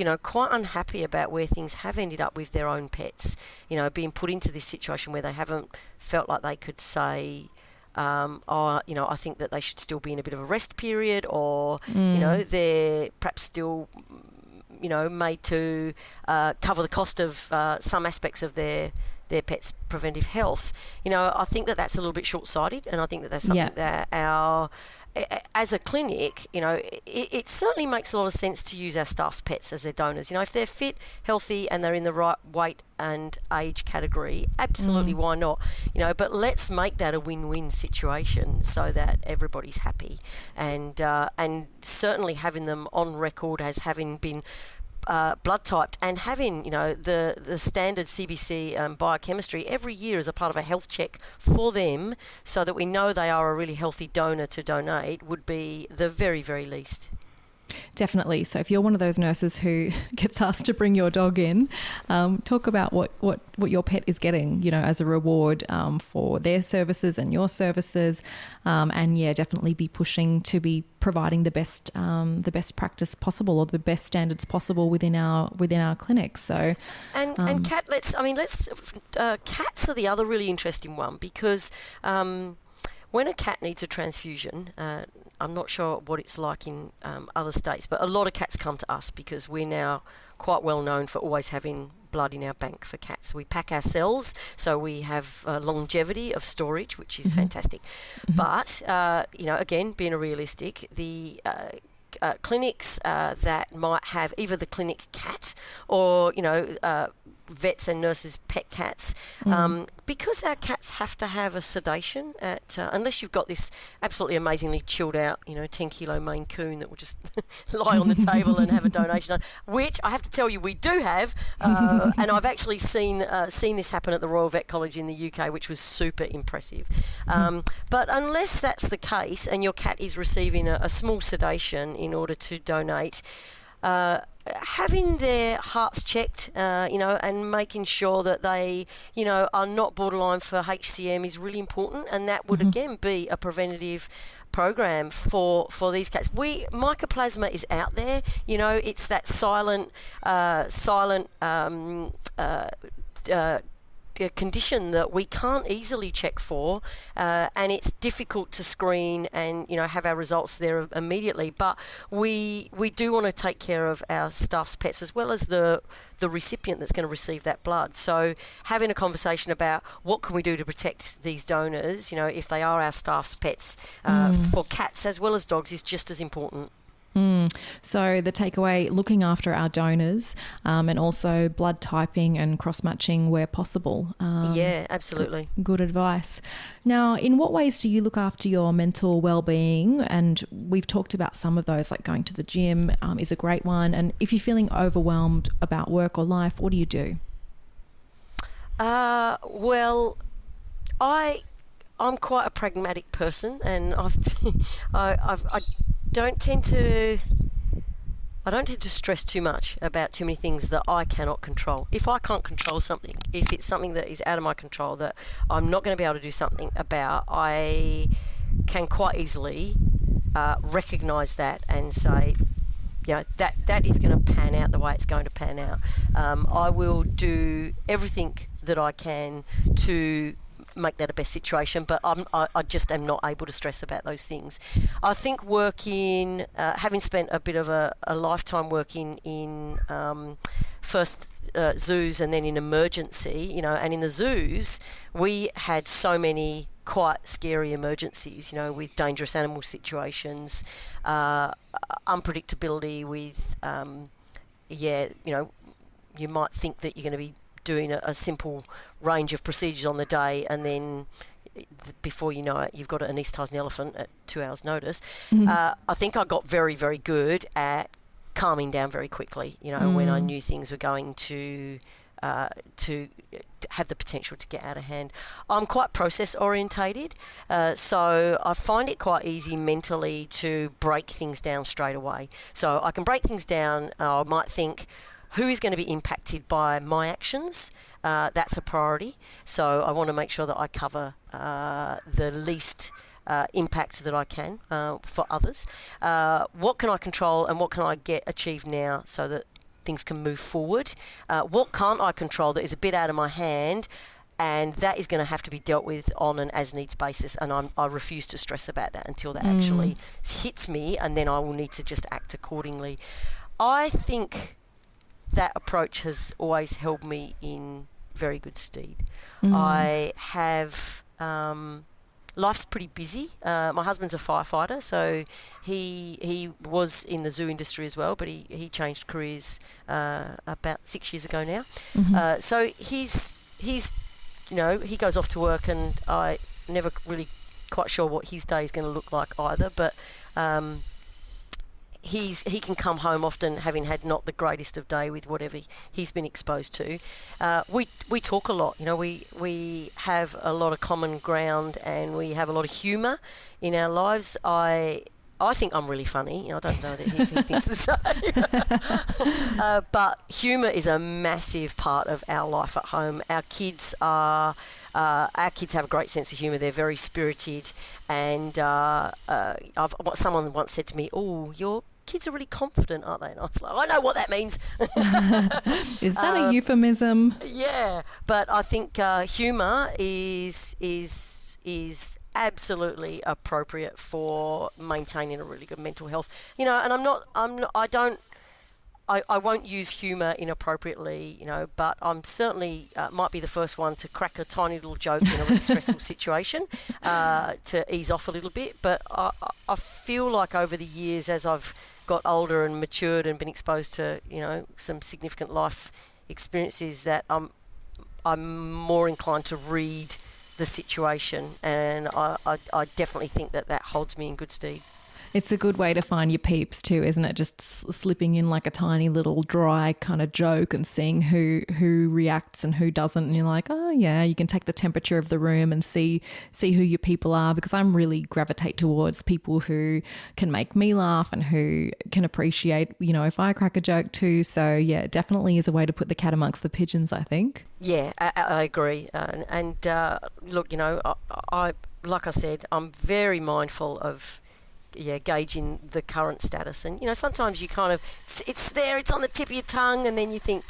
you know, quite unhappy about where things have ended up with their own pets. You know, being put into this situation where they haven't felt like they could say, um, oh, you know, I think that they should still be in a bit of a rest period, or mm. you know, mm. they're perhaps still, you know, made to uh, cover the cost of uh, some aspects of their their pet's preventive health. You know, I think that that's a little bit short sighted, and I think that that's something yeah. that our as a clinic, you know, it, it, certainly makes a lot of sense to use our staff's pets as their donors. You know, if they're fit, healthy, and they're in the right weight and age category, absolutely, mm. why not? You know, but let's make that a win-win situation so that everybody's happy, and uh, and certainly having them on record as having been uh, blood typed and having you know the the standard CBC um, biochemistry every year as a part of a health check for them, so that we know they are a really healthy donor to donate, would be the very very least. Definitely. So if you're one of those nurses who *laughs* gets asked to bring your dog in, um, talk about what, what, what your pet is getting, you know, as a reward um, for their services and your services, um, and yeah, definitely be pushing to be providing the best um, the best practice possible or the best standards possible within our within our clinics. So and and um, cat, let's I mean let's uh, cats are the other really interesting one because um, when a cat needs a transfusion, uh, I'm not sure what it's like in um, other states, but a lot of cats come to us because we're now quite well known for always having blood in our bank for cats. We pack our cells, so we have uh, longevity of storage, which is mm-hmm. fantastic. Mm-hmm. But uh, you know, again, being a realistic, the uh, uh, clinics uh, that might have either the clinic cat or you know uh, vets and nurses pet cats mm. um, because our cats have to have a sedation at uh, unless you've got this absolutely amazingly chilled out you know 10 kilo Maine Coon that will just *laughs* lie on the table and have a donation *laughs* which I have to tell you we do have uh, *laughs* and I've actually seen uh, seen this happen at the Royal Vet College in the UK which was super impressive um, but unless that's the case and your cat is receiving a, a small sedation in order to donate uh, having their hearts checked, uh, you know, and making sure that they, you know, are not borderline for HCM is really important, and that would mm-hmm. again be a preventative program for for these cats. We mycoplasma is out there, you know, it's that silent, uh, silent. Um, uh, uh a condition that we can't easily check for, uh, and it's difficult to screen and you know have our results there immediately. But we we do want to take care of our staff's pets as well as the the recipient that's going to receive that blood. So having a conversation about what can we do to protect these donors, you know, if they are our staff's pets, uh, mm. for cats as well as dogs, is just as important. So the takeaway: looking after our donors, um, and also blood typing and cross matching where possible. Um, yeah, absolutely. Good advice. Now, in what ways do you look after your mental well-being? And we've talked about some of those, like going to the gym um, is a great one. And if you're feeling overwhelmed about work or life, what do you do? Uh, well, I I'm quite a pragmatic person, and I've, *laughs* I I've, I don't tend to. I don't tend to stress too much about too many things that I cannot control. If I can't control something, if it's something that is out of my control that I'm not going to be able to do something about, I can quite easily uh, recognize that and say, you know, that that is going to pan out the way it's going to pan out. Um, I will do everything that I can to make that a best situation, but I'm, I, I just am not able to stress about those things. I think working, uh, having spent a bit of a, a lifetime working in um, first uh, zoos and then in emergency, you know, and in the zoos, we had so many quite scary emergencies, you know, with dangerous animal situations, uh, unpredictability with, um, yeah, you know, you might think that you're going to be doing a, a simple range of procedures on the day, and then before you know it, you've got an anaesthetise an elephant at two hours' notice. Mm-hmm. Uh, I think I got very, very good at calming down very quickly. You know, mm. when I mm. knew things were going to uh, to have the potential to get out of hand. I'm quite process orientated, uh, so I find it quite easy mentally to break things down straight away. So I can break things down. I might think, who is going to be impacted by my actions? Uh, that's a priority. So I want to make sure that I cover uh, the least. Uh, impact that I can uh, for others. Uh, what can I control and what can I get achieved now so that things can move forward? Uh, what can't I control that is a bit out of my hand? and that is going to have to be dealt with on an as needs basis. And I'm, i refuse to stress about that until that mm. actually hits me, and then I will need to just act accordingly. I think that approach has always held me in very good stead. Mm. I have. Um, life's pretty busy. Uh, my husband's a firefighter, so he he was in the zoo industry as well, but he, he changed careers uh, about six years ago now. Mm-hmm. Uh, so he's he's you know he goes off to work, and I never really quite sure what his day is going to look like either. But um, he's he can come home often having had not the greatest of day with whatever he's been exposed to. Uh, we we talk a lot, you know. We we have a lot of common ground and we have a lot of humour in our lives. I. I think I'm really funny. I don't know he, he thinks the same. *laughs* uh, but humour is a massive part of our life at home. Our kids are uh, our kids have a great sense of humour. They're very spirited, and uh, uh, I've, someone once said to me, "Oh, your kids are really confident, aren't they?" And I was like, "I know what that means." *laughs* is that a um, euphemism? Yeah, but I think uh, humour is is is absolutely appropriate for maintaining a really good mental health. You know, and I'm not, I'm not, I don't I, I won't use humour inappropriately, you know, but I'm certainly uh, might be the first one to crack a tiny little joke in a really stressful *laughs* situation uh, to ease off a little bit. But I, I feel like over the years, as I've got older and matured and been exposed to, you know, some significant life experiences, that I'm I'm more inclined to read the situation, and I, I, I definitely think that that holds me in good stead. It's a good way to find your peeps too, isn't it? Just slipping in like a tiny little dry kind of joke and seeing who who reacts and who doesn't. And you're like, oh yeah, you can take the temperature of the room and see see who your people are. Because I'm really gravitate towards people who can make me laugh and who can appreciate, you know, if I crack a joke too. So yeah, definitely is a way to put the cat amongst the pigeons. I think. Yeah, I, I agree. Uh, and uh, look, you know, I, I like I said, I'm very mindful of yeah, gauging the current status. And you know, sometimes you kind of it's, it's, there, it's on the tip of your tongue, and then you think,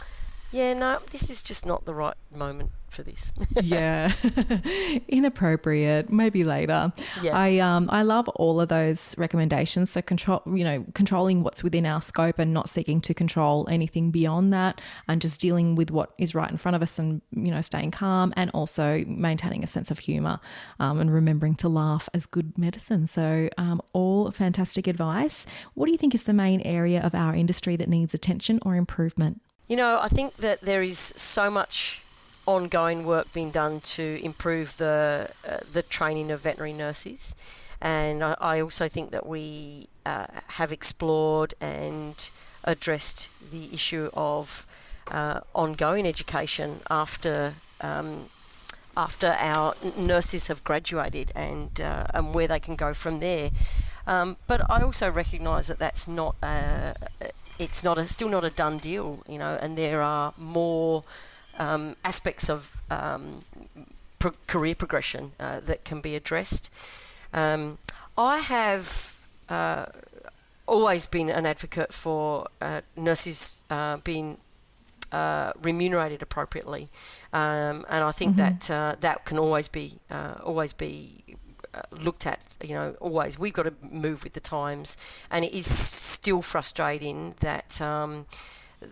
yeah, no, this is just not the right moment for this. yeah, *laughs* inappropriate. Maybe later. Yeah. I um I love all of those recommendations. So control, you know, controlling what's within our scope and not seeking to control anything beyond that, and just dealing with what is right in front of us, and you know, staying calm, and also maintaining a sense of humour, um, and remembering to laugh as good medicine. So um, all fantastic advice. What do you think is the main area of our industry that needs attention or improvement? You know, I think that there is so much ongoing work being done to improve the uh, the training of veterinary nurses, and I, I also think that we uh, have explored and addressed the issue of uh, ongoing education after. Um, after our nurses have graduated and uh, and where they can go from there, um, but I also recognise that that's not a, it's not a, still not a done deal, you know, and there are more um, aspects of um, pro- career progression uh, that can be addressed. Um, I have uh, always been an advocate for uh, nurses uh, being uh, remunerated appropriately, um, and I think Mm-hmm. that uh, that can always be always be uh, looked at. You know, always we've got to move with the times, and it is still frustrating that um,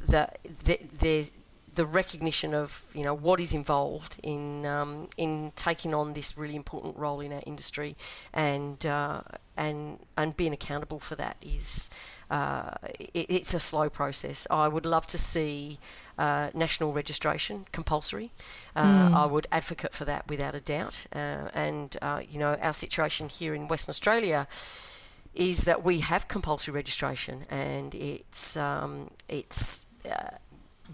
that th- there's the recognition of you know what is involved in um, in taking on this really important role in our industry, and uh, and and being accountable for that is uh, it, it's a slow process. I would love to see uh, national registration compulsory. Uh, I would advocate for that without a doubt. Uh, and uh, you know our situation here in Western Australia is that we have compulsory registration, and it's um, it's uh,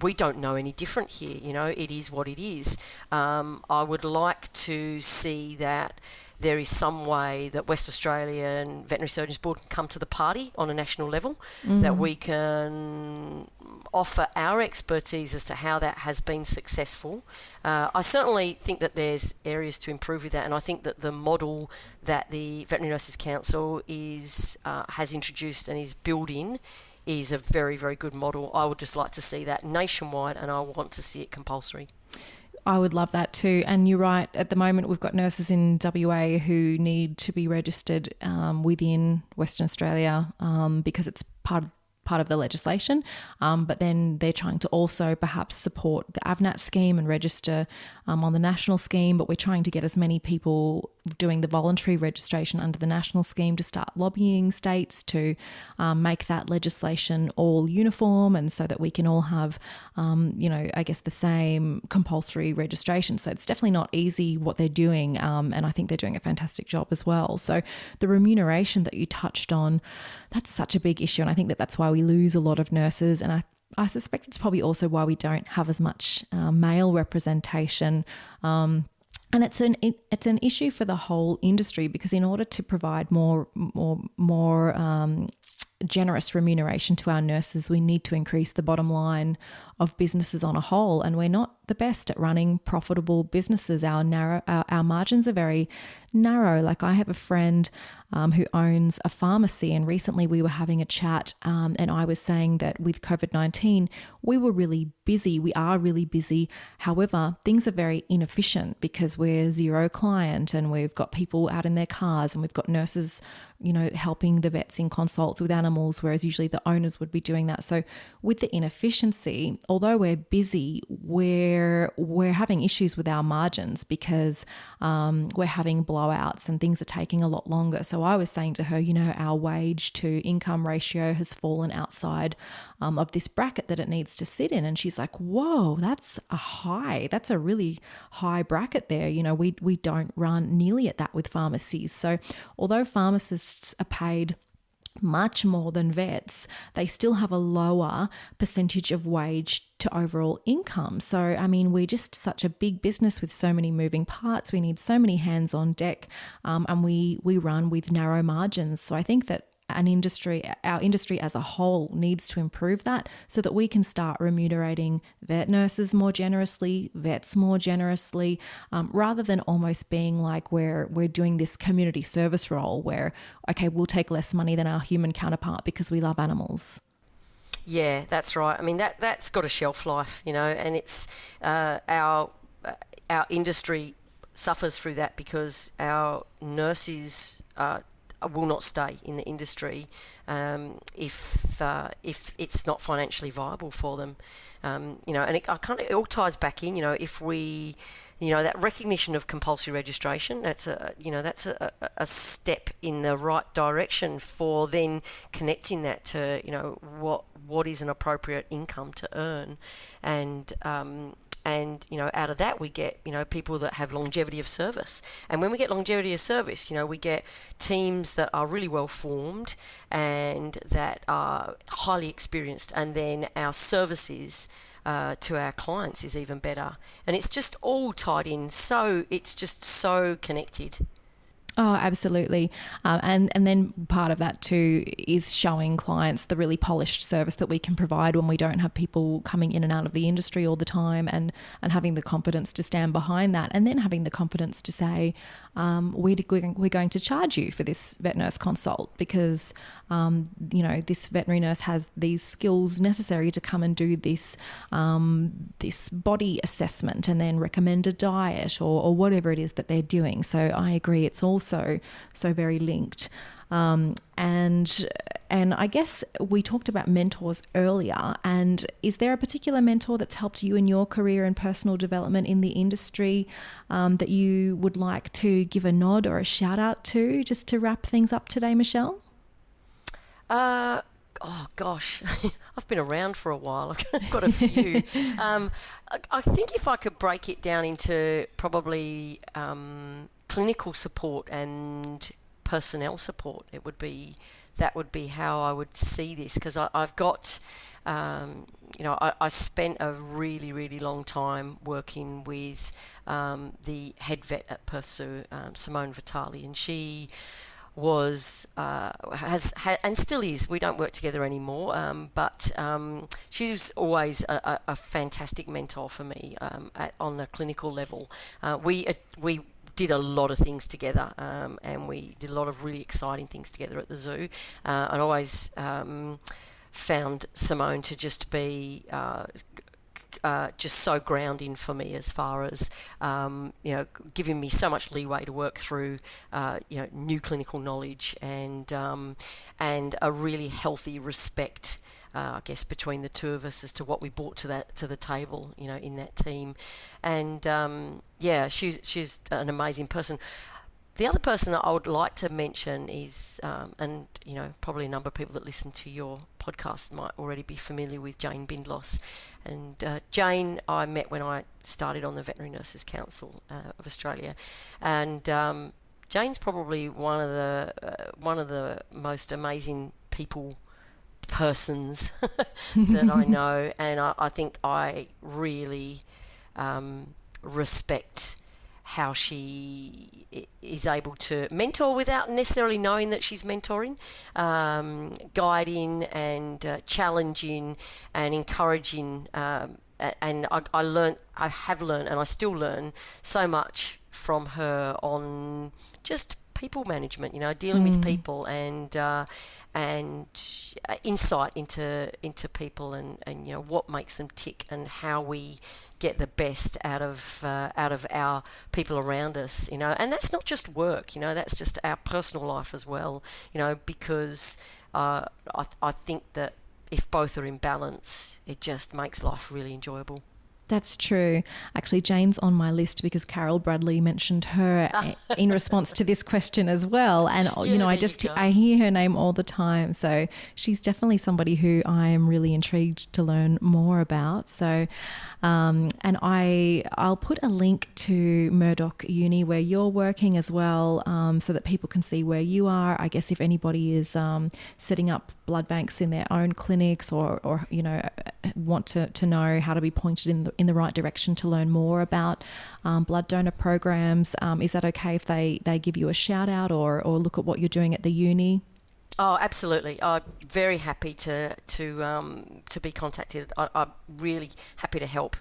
we don't know any different here. You know, it is what it is. Um, I would like to see that there is some way that West Australia and Veterinary Surgeons Board can come to the party on a national level, that we can offer our expertise as to how that has been successful. Uh, I certainly think that there's areas to improve with that, and I think that the model that the Veterinary Nurses Council is uh, has introduced and is building is a very, very good model. I would just like to see that nationwide, and I want to see it compulsory. I would love that too. And you're right. At the moment, we've got nurses in WA who need to be registered um, within Western Australia um, because it's part of part of the legislation. Um, but then they're trying to also perhaps support the AVNAT scheme and register um, on the national scheme. But we're trying to get as many people doing the voluntary registration under the national scheme to start lobbying states to um, make that legislation all uniform and so that we can all have, um, you know, I guess the same compulsory registration. So it's definitely not easy what they're doing. Um, and I think they're doing a fantastic job as well. So the remuneration that you touched on, that's such a big issue. And I think that that's why we lose a lot of nurses. And I I suspect it's probably also why we don't have as much uh, male representation. Um, and it's an it, it's an issue for the whole industry because in order to provide more more more um, generous remuneration to our nurses, we need to increase the bottom line of businesses on a whole. And we're not the best at running profitable businesses. Our narrow our, our margins are very narrow. Like I have a friend um, who owns a pharmacy, and recently we were having a chat, um, and I was saying that with COVID nineteen, we were really busy. We are really busy. However, things are very inefficient because we're zero client, and we've got people out in their cars, and we've got nurses, you know, helping the vets in consults with animals, whereas usually the owners would be doing that. So with the inefficiency, although we're busy, we're we're having issues with our margins because um, we're having blowouts and things are taking a lot longer. So I was saying to her, you know, our wage to income ratio has fallen outside um, of this bracket that it needs to sit in, and she's like, "Whoa, that's a high. That's a really high bracket there." You know, we we don't run nearly at that with pharmacies. So although pharmacists are paid much more than vets, they still have a lower percentage of wage to overall income. So, I mean, we're just such a big business with so many moving parts. We need so many hands on deck, um, and we we run with narrow margins. So, I think that an industry, our industry as a whole, needs to improve that so that we can start remunerating vet nurses more generously, vets more generously, um, rather than almost being like we're we're doing this community service role where okay, we'll take less money than our human counterpart because we love animals. Yeah, that's right. I mean that that's got a shelf life, you know, and it's uh, our. Uh, our industry suffers through that because our nurses uh, will not stay in the industry um, if uh, if it's not financially viable for them. Um, you know, and it, I kind of it all ties back in. You know, if we, you know, that recognition of compulsory registration, that's a you know that's a, a step in the right direction for then connecting that to you know what what is an appropriate income to earn, and um, and you know out of that we get you know people that have longevity of service. And when we get longevity of service you know we get teams that are really well formed and that are highly experienced. And then our services uh, to our clients is even better. And it's just all tied in. So it's just so connected Oh, absolutely. Um, and, and then part of that too is showing clients the really polished service that we can provide when we don't have people coming in and out of the industry all the time and, and having the confidence to stand behind that. And then having the confidence to say, um, we, we're going to charge you for this vet nurse consult because, um, you know, this veterinary nurse has these skills necessary to come and do this, um, this body assessment and then recommend a diet or, or whatever it is that they're doing. So I agree, it's also so very linked. Um, and and I guess we talked about mentors earlier. And is there a particular mentor that's helped you in your career and personal development in the industry um, that you would like to give a nod or a shout out to, just to wrap things up today, Michelle? Uh, oh gosh, *laughs* I've been around for a while. *laughs* I've got a few. um, I, think if I could break it down into probably um, clinical support and personnel support. It would be that would be how I would see this because I've got. Um, you know, I, I, spent a really, really long time working with um, the head vet at Perth Zoo, um, Simone Vitali, and she was uh, has ha, and still is. We don't work together anymore, um, but um, she was always a, a, a, fantastic mentor for me um, at, on a clinical level. Uh, we uh, we did a lot of things together, um, and we did a lot of really exciting things together at the zoo. Uh, and always um, found Simone to just be. Uh, uh, just so grounding for me as far as um, you know giving me so much leeway to work through uh, you know new clinical knowledge and um, and a really healthy respect uh, I guess between the two of us as to what we brought to that to the table, you know, in that team, and um, yeah, she's she's an amazing person. The other person that I would like to mention is, um, and you know, probably a number of people that listen to your podcast might already be familiar with Jane Bindloss. And uh, Jane, I met when I started on the Veterinary Nurses Council uh, of Australia, and um, Jane's probably one of the uh, one of the most amazing people persons *laughs* that I *laughs* know, and I, I think I really um, respect how she is able to mentor without necessarily knowing that she's mentoring, um, guiding and uh, challenging and encouraging. Um, and I, I learned, I have learned, and I still learn so much from her on just people management. You know, dealing mm. with people and uh, and uh, insight into into people and, and you know what makes them tick and how we get the best out of uh, out of our people around us you know and that's not just work you know that's just our personal life as well you know because uh, I, I think that if both are in balance it just makes life really enjoyable that's true. Actually, Jane's on my list because Carol Bradley mentioned her *laughs* in response to this question as well. And, yeah, you know, I just, I hear her name all the time. So she's definitely somebody who I am really intrigued to learn more about. So, um, and I, I'll put a link to Murdoch Uni where you're working as well um, so that people can see where you are. I guess if anybody is um, setting up blood banks in their own clinics or, or you know, want to, to know how to be pointed in the, in the right direction to learn more about um, blood donor programs. Um, is that okay if they, they give you a shout out or, or look at what you're doing at the uni? Oh, absolutely! I'm very happy to to um, to be contacted. I, am really happy to help.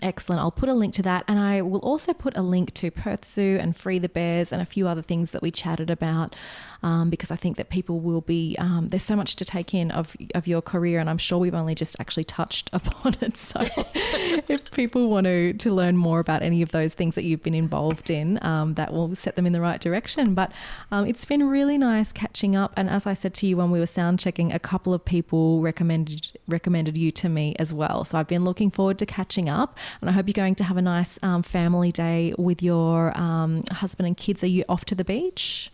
Excellent. I'll put a link to that. And I will also put a link to Perth Zoo and Free the Bears and a few other things that we chatted about um, because I think that people will be, um, there's so much to take in of, of your career. And I'm sure we've only just actually touched *laughs* upon it. So *laughs* if people want to, to learn more about any of those things that you've been involved in, um, that will set them in the right direction. But um, it's been really nice catching up. And as I said to you when we were sound checking, a couple of people recommended recommended you to me as well. So I've been looking forward to catching up. And I hope you're going to have a nice um, family day with your um, husband and kids. Are you off to the beach?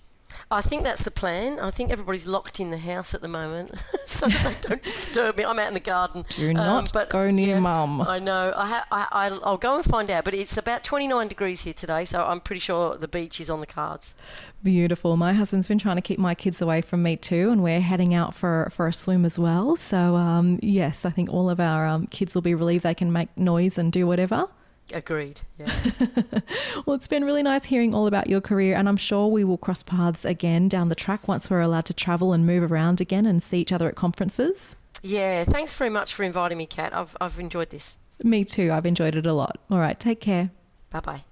I think that's the plan. I think everybody's locked in the house at the moment, *laughs* so they *laughs* don't disturb me. I'm out in the garden. Do not go near mum. I know. I, ha- I I'll go and find out. But it's about 29 degrees here today, so I'm pretty sure the beach is on the cards. Beautiful. My husband's been trying to keep my kids away from me too, and we're heading out for for a swim as well. So um, yes, I think all of our um, kids will be relieved they can make noise and do whatever. Agreed. Yeah. *laughs* well, it's been really nice hearing all about your career, and I'm sure we will cross paths again down the track once we're allowed to travel and move around again and see each other at conferences. Yeah. Thanks very much for inviting me, Kat. I've I've enjoyed this. Me too. I've enjoyed it a lot. All right. Take care. Bye bye.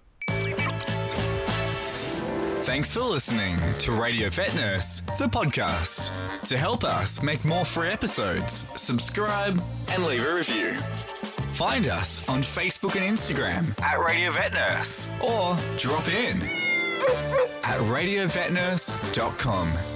Thanks for listening to Radio Vet Nurse, the podcast. To help us make more free episodes, subscribe and leave a review. Find us on Facebook and Instagram at Radio Vet Nurse or drop in at radiovetnurse.com.